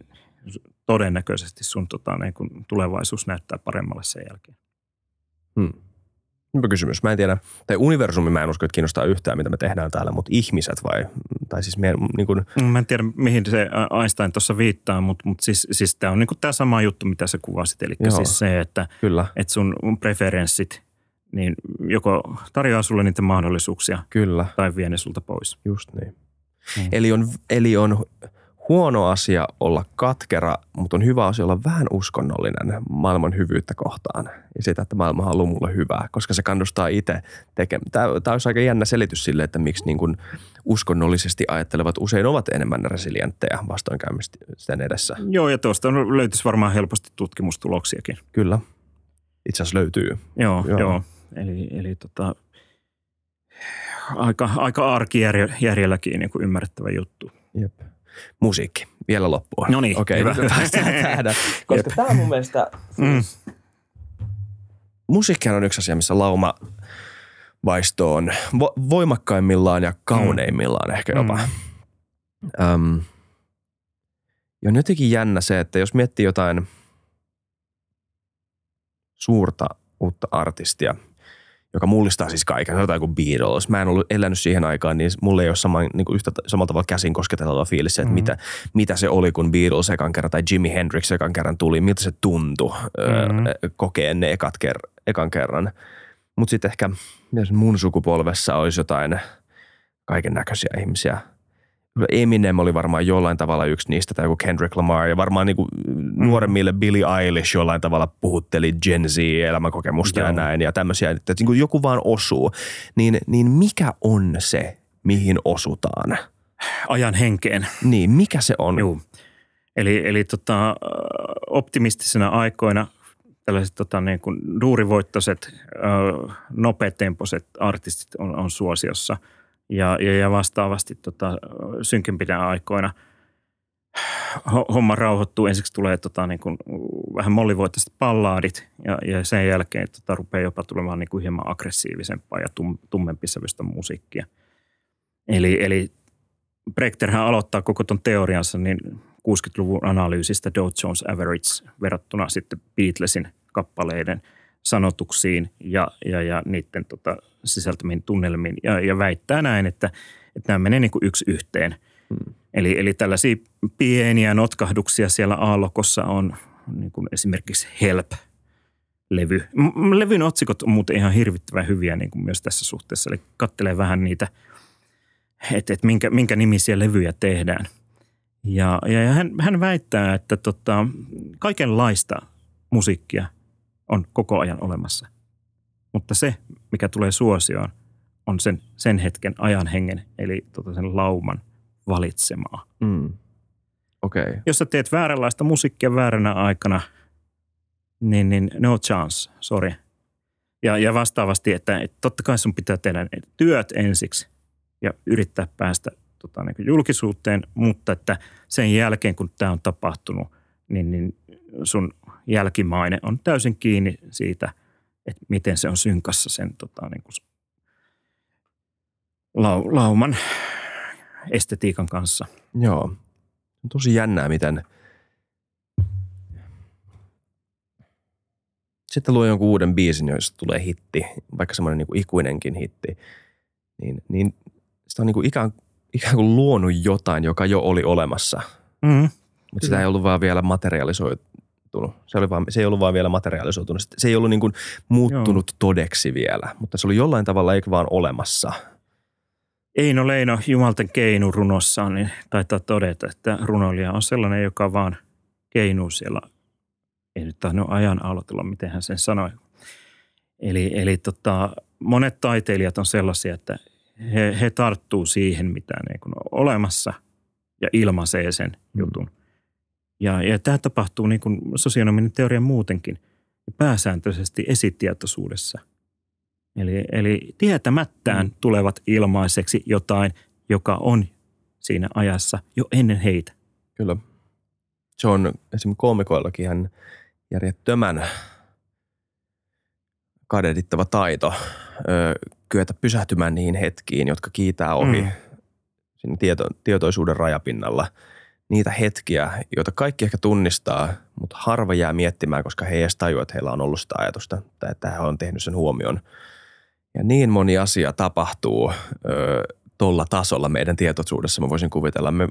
[SPEAKER 2] todennäköisesti sun tota, niin kun tulevaisuus näyttää paremmalle sen jälkeen.
[SPEAKER 1] Hmm. Hyvä kysymys. Mä en tiedä, tai universumi mä en usko, että kiinnostaa yhtään, mitä me tehdään täällä, mutta ihmiset vai? Tai siis meidän, niin kuin...
[SPEAKER 2] Mä en tiedä, mihin se Einstein tuossa viittaa, mutta, mutta siis, siis tämä on niin tämä sama juttu, mitä sä kuvasit. Eli Joo, siis se, että, Kyllä. että sun preferenssit, niin joko tarjoaa sulle niitä mahdollisuuksia
[SPEAKER 1] Kyllä.
[SPEAKER 2] tai vie ne sulta pois.
[SPEAKER 1] Just niin. Hmm. Eli, on, eli on huono asia olla katkera, mutta on hyvä asia olla vähän uskonnollinen maailman hyvyyttä kohtaan ja sitä, että maailma haluaa mulle hyvää, koska se kannustaa itse tekemään. Tämä, tämä olisi aika jännä selitys sille, että miksi niin kuin uskonnollisesti ajattelevat usein ovat enemmän resilienttejä vastoinkäymisten edessä.
[SPEAKER 2] Joo, ja tuosta löytyisi varmaan helposti tutkimustuloksiakin.
[SPEAKER 1] Kyllä. Itse asiassa löytyy.
[SPEAKER 2] Joo, joo. joo. Eli, eli tota, aika, aika arkijärjelläkin niin kuin ymmärrettävä juttu.
[SPEAKER 1] Jep. Musiikki, vielä loppuun.
[SPEAKER 2] No niin,
[SPEAKER 1] Okei, okay, tähdä. Koska tämä on mun mielestä, siis, mm. musiikki on yksi asia, missä lauma vaisto on vo- voimakkaimmillaan ja kauneimmillaan mm. ehkä jopa. Mm. Ja on jotenkin jännä se, että jos miettii jotain suurta uutta artistia – joka mullistaa siis kaiken, sanotaan kuin Beatles. Mä en ollut elänyt siihen aikaan, niin mulle ei ole sama, niin kuin yhtä samalla tavalla käsin kosketeleva fiilis että mm-hmm. mitä, mitä se oli, kun Beatles ekan kerran tai Jimi Hendrix ekan kerran tuli, miltä se tuntui mm-hmm. kokea ne ekat ker- ekan kerran. Mutta sitten ehkä mun sukupolvessa olisi jotain kaiken näköisiä ihmisiä – Eminem oli varmaan jollain tavalla yksi niistä, tai joku Kendrick Lamar, ja varmaan niin kuin nuoremmille Billie Eilish jollain tavalla puhutteli Gen Z-elämäkokemusta Joo. ja näin, ja tämmöisiä, että niin kuin joku vaan osuu. Niin, niin mikä on se, mihin osutaan?
[SPEAKER 2] Ajan henkeen.
[SPEAKER 1] Niin, mikä se on?
[SPEAKER 2] Joo. Eli, eli tota, optimistisena aikoina tällaiset tota, niin kuin duurivoittoiset, nopeatempoiset artistit on, on suosiossa – ja, ja, ja vastaavasti tota, synkimpinä aikoina homma rauhoittuu. Ensiksi tulee tota, niin kuin, vähän mollivoittaiset pallaadit ja, ja sen jälkeen tota, rupeaa jopa tulemaan niin kuin hieman aggressiivisempaa ja tum, tummempisävystä musiikkia. Eli, eli Brechterhän aloittaa koko ton teoriansa niin 60-luvun analyysistä Dow Jones Average verrattuna sitten Beatlesin kappaleiden – sanotuksiin ja, ja, ja niiden tota, sisältämiin tunnelmiin ja, ja väittää näin, että, että nämä menee niin kuin yksi yhteen. Hmm. Eli, eli tällaisia pieniä notkahduksia siellä aallokossa on niin kuin esimerkiksi Help – levy. Levyn otsikot on muuten ihan hirvittävän hyviä niin kuin myös tässä suhteessa. Eli kattelee vähän niitä, että, että minkä, minkä nimisiä levyjä tehdään. Ja, ja hän, hän väittää, että tota, kaikenlaista musiikkia – on koko ajan olemassa. Mutta se, mikä tulee suosioon, on sen, sen hetken ajan hengen, eli tota sen lauman valitsemaa. Mm.
[SPEAKER 1] Okay.
[SPEAKER 2] Jos sä teet vääränlaista musiikkia vääränä aikana, niin, niin no chance, sorry. Ja, ja vastaavasti, että, että totta kai sun pitää tehdä työt ensiksi ja yrittää päästä tota, niin julkisuuteen, mutta että sen jälkeen, kun tämä on tapahtunut, niin, niin sun jälkimaine on täysin kiinni siitä, että miten se on synkassa sen tota, niin kuin lau, lauman estetiikan kanssa.
[SPEAKER 1] Joo. On tosi jännää, miten sitten luo jonkun uuden biisin, josta tulee hitti, vaikka semmoinen niin kuin ikuinenkin hitti, niin, niin sitä on niin kuin ikään, ikään kuin luonut jotain, joka jo oli olemassa. Mm, Mutta sitä ei ollut vaan vielä materialisoitu muuttunut. Se, oli vaan, se ei ollut vaan vielä materiaalisoitunut. Se ei ollut niin kuin muuttunut Joo. todeksi vielä, mutta se oli jollain tavalla eikä vaan olemassa.
[SPEAKER 2] Eino Leino Jumalten keinu runossaan niin taitaa todeta, että runoilija on sellainen, joka vaan keinuu siellä. Ei nyt tainnut ajan aloitella, miten hän sen sanoi. Eli, eli tota, monet taiteilijat on sellaisia, että he, he tarttuu siihen, mitä niin kuin on olemassa ja ilmaisee sen mm. jutun. Mm ja, ja tämä tapahtuu niin kuin sosionominen teoria muutenkin pääsääntöisesti esitietoisuudessa. Eli, eli tietämättään mm. tulevat ilmaiseksi jotain, joka on siinä ajassa jo ennen heitä.
[SPEAKER 1] Kyllä. Se on esimerkiksi koomikoillakin ihan järjettömän kadedittava taito ö, kyetä pysähtymään niihin hetkiin, jotka kiitää ohi mm. siinä tieto, tietoisuuden rajapinnalla – niitä hetkiä, joita kaikki ehkä tunnistaa, mutta harva jää miettimään, koska he ei edes tajua, että heillä on ollut sitä ajatusta, tai että he on tehnyt sen huomion. Ja niin moni asia tapahtuu tuolla tasolla meidän tietoisuudessa, mä voisin kuvitella. Me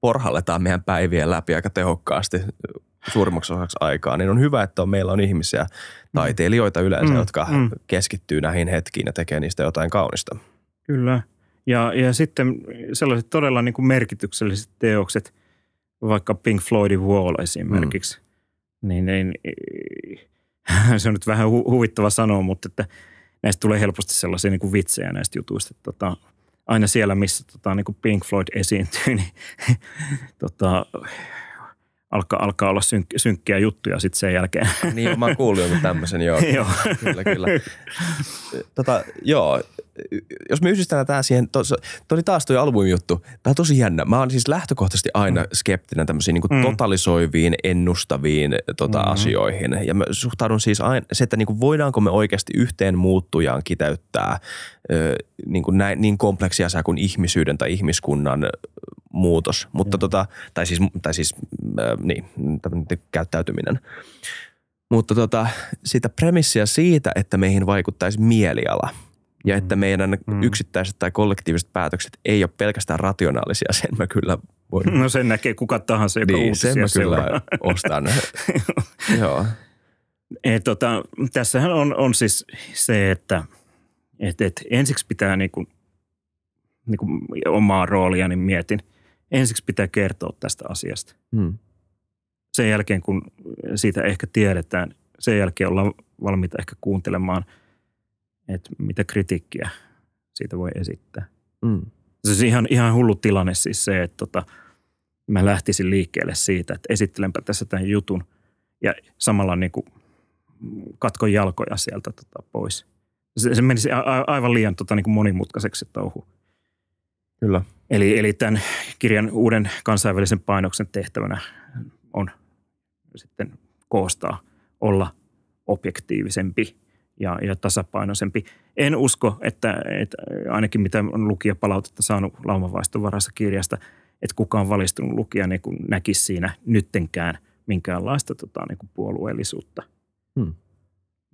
[SPEAKER 1] porhalletaan meidän päivien läpi aika tehokkaasti suurimmaksi osaksi aikaa, niin on hyvä, että on, meillä on ihmisiä, taiteilijoita yleensä, mm, jotka mm. keskittyy näihin hetkiin ja tekee niistä jotain kaunista.
[SPEAKER 2] Kyllä. Ja, ja sitten sellaiset todella niin kuin merkitykselliset teokset – vaikka Pink Floydin Wall esimerkiksi, mm. niin, niin se on nyt vähän hu- huvittava sanoa, mutta että näistä tulee helposti sellaisia niin kuin vitsejä näistä jutuista. Että tota, aina siellä, missä tota, niin kuin Pink Floyd esiintyy, niin tota, alkaa, alkaa olla synk, synkkiä juttuja sitten sen jälkeen.
[SPEAKER 1] Niin, mä oon kuullut jonkun tämmöisen, joo.
[SPEAKER 2] joo.
[SPEAKER 1] Kyllä, kyllä. Tota, joo, jos me yhdistetään tämä siihen, to, to oli taas toi albumi juttu. Tämä on tosi jännä. Mä oon siis lähtökohtaisesti aina mm. skeptinen tämmöisiin niin mm. totalisoiviin, ennustaviin tota, mm. asioihin. Ja mä suhtaudun siis aina, se, että niin kuin voidaanko me oikeasti yhteen muuttujaan kiteyttää ö, niin, kuin näin, niin kompleksia asia kuin ihmisyyden tai ihmiskunnan muutos. Mutta mm. tota, tai siis, tai siis äh, niin, käyttäytyminen. Mutta tota, sitä premissiä siitä, että meihin vaikuttaisi mieliala – ja että mm. meidän mm. yksittäiset tai kollektiiviset päätökset ei ole pelkästään rationaalisia, sen mä kyllä voin.
[SPEAKER 2] No sen näkee kuka tahansa, joka
[SPEAKER 1] niin,
[SPEAKER 2] uutisia
[SPEAKER 1] sen mä kyllä ostan. Joo.
[SPEAKER 2] Et, tota, tässähän on, on siis se, että et, et ensiksi pitää niinku, niinku omaa roolia, niin mietin. Ensiksi pitää kertoa tästä asiasta. Hmm. Sen jälkeen, kun siitä ehkä tiedetään, sen jälkeen ollaan valmiita ehkä kuuntelemaan – että mitä kritiikkiä siitä voi esittää. Mm. Se on ihan, ihan hullu tilanne siis se, että tota, mä lähtisin liikkeelle siitä, että esittelenpä tässä tämän jutun ja samalla niin kuin katkon jalkoja sieltä tota, pois. Se, se menisi a, aivan liian tota, niin kuin monimutkaiseksi se touhu.
[SPEAKER 1] Kyllä.
[SPEAKER 2] Eli, eli tämän kirjan uuden kansainvälisen painoksen tehtävänä on sitten koostaa, olla objektiivisempi ja, ja tasapainoisempi. En usko, että, että ainakin mitä on lukijapalautetta saanut laumavaiston varassa kirjasta, että kukaan valistunut lukija niin kuin näkisi siinä nyttenkään minkäänlaista tota, niin kuin puolueellisuutta. Hmm.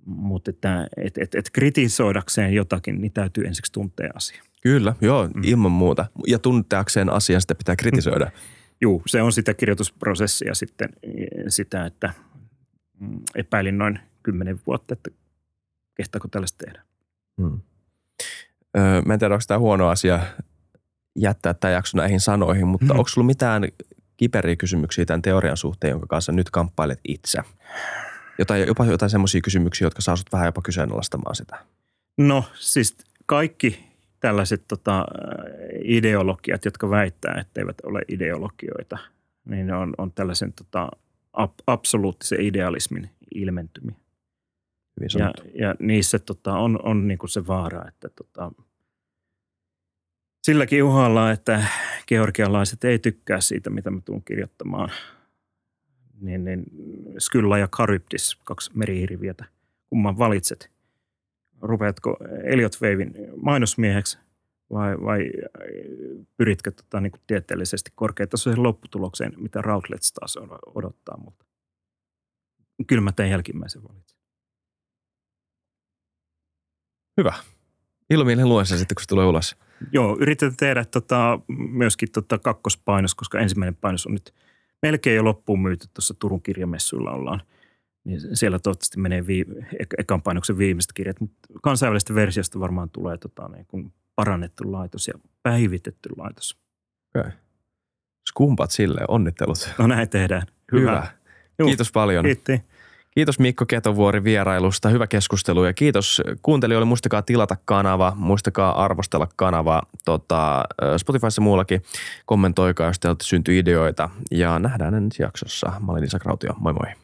[SPEAKER 2] Mutta että et, et, et kritisoidakseen jotakin, niin täytyy ensiksi tuntea asia.
[SPEAKER 1] Kyllä, joo, hmm. ilman muuta. Ja tunteakseen asian sitä pitää kritisoida.
[SPEAKER 2] Joo, se on sitä kirjoitusprosessia sitten sitä, että mm, epäilin noin kymmenen vuotta, että kehtaako tällaista tehdä. Hmm.
[SPEAKER 1] Öö, mä en tiedä, onko tämä huono asia jättää tämä jakso näihin sanoihin, mutta hmm. onko sulla mitään kiperiä kysymyksiä tämän teorian suhteen, jonka kanssa nyt kamppailet itse? Jotain, jopa jotain semmoisia kysymyksiä, jotka saa sut vähän jopa kyseenalaistamaan sitä.
[SPEAKER 2] No siis kaikki tällaiset tota, ideologiat, jotka väittää, että eivät ole ideologioita, niin on, on tällaisen tota, ab, absoluuttisen idealismin ilmentymiä.
[SPEAKER 1] Hyvin
[SPEAKER 2] ja, ja niissä tota, on, on niinku se vaara, että tota, silläkin uhalla, että georgialaiset ei tykkää siitä, mitä mä tuun kirjoittamaan, niin, niin Skylla ja Charybdis, kaksi merihirviötä, kumman valitset? Rupeatko Elliot Wavein mainosmieheksi vai, vai pyritkö tota, niin kuin tieteellisesti korkeatasoiseen lopputulokseen, mitä Routledge taas odottaa, mutta kyllä mä teen jälkimmäisen valitsen.
[SPEAKER 1] Hyvä. Ilomielinen luen sen sitten, kun se tulee ulos.
[SPEAKER 2] Joo, yritetään tehdä tota, myöskin tota kakkospainos, koska ensimmäinen painos on nyt melkein jo loppuun myyty. Tuossa Turun kirjamessuilla ollaan. Niin siellä toivottavasti menee vii, ekan painoksen viimeiset kirjat. Mutta kansainvälisestä versiosta varmaan tulee tota, niin kuin parannettu laitos ja päivitetty laitos.
[SPEAKER 1] Okay. Skumpat sille, onnittelut.
[SPEAKER 2] No näin tehdään.
[SPEAKER 1] Hyvä. Hyvä. Kiitos paljon.
[SPEAKER 2] Kiitti.
[SPEAKER 1] Kiitos Mikko Ketovuori vierailusta, hyvä keskustelu ja kiitos kuuntelijoille. Muistakaa tilata kanava, muistakaa arvostella kanavaa tota, Spotifyssa muullakin. Kommentoikaa, jos teiltä syntyy ideoita ja nähdään ensi jaksossa. Mä olin Isa Krautio, moi moi.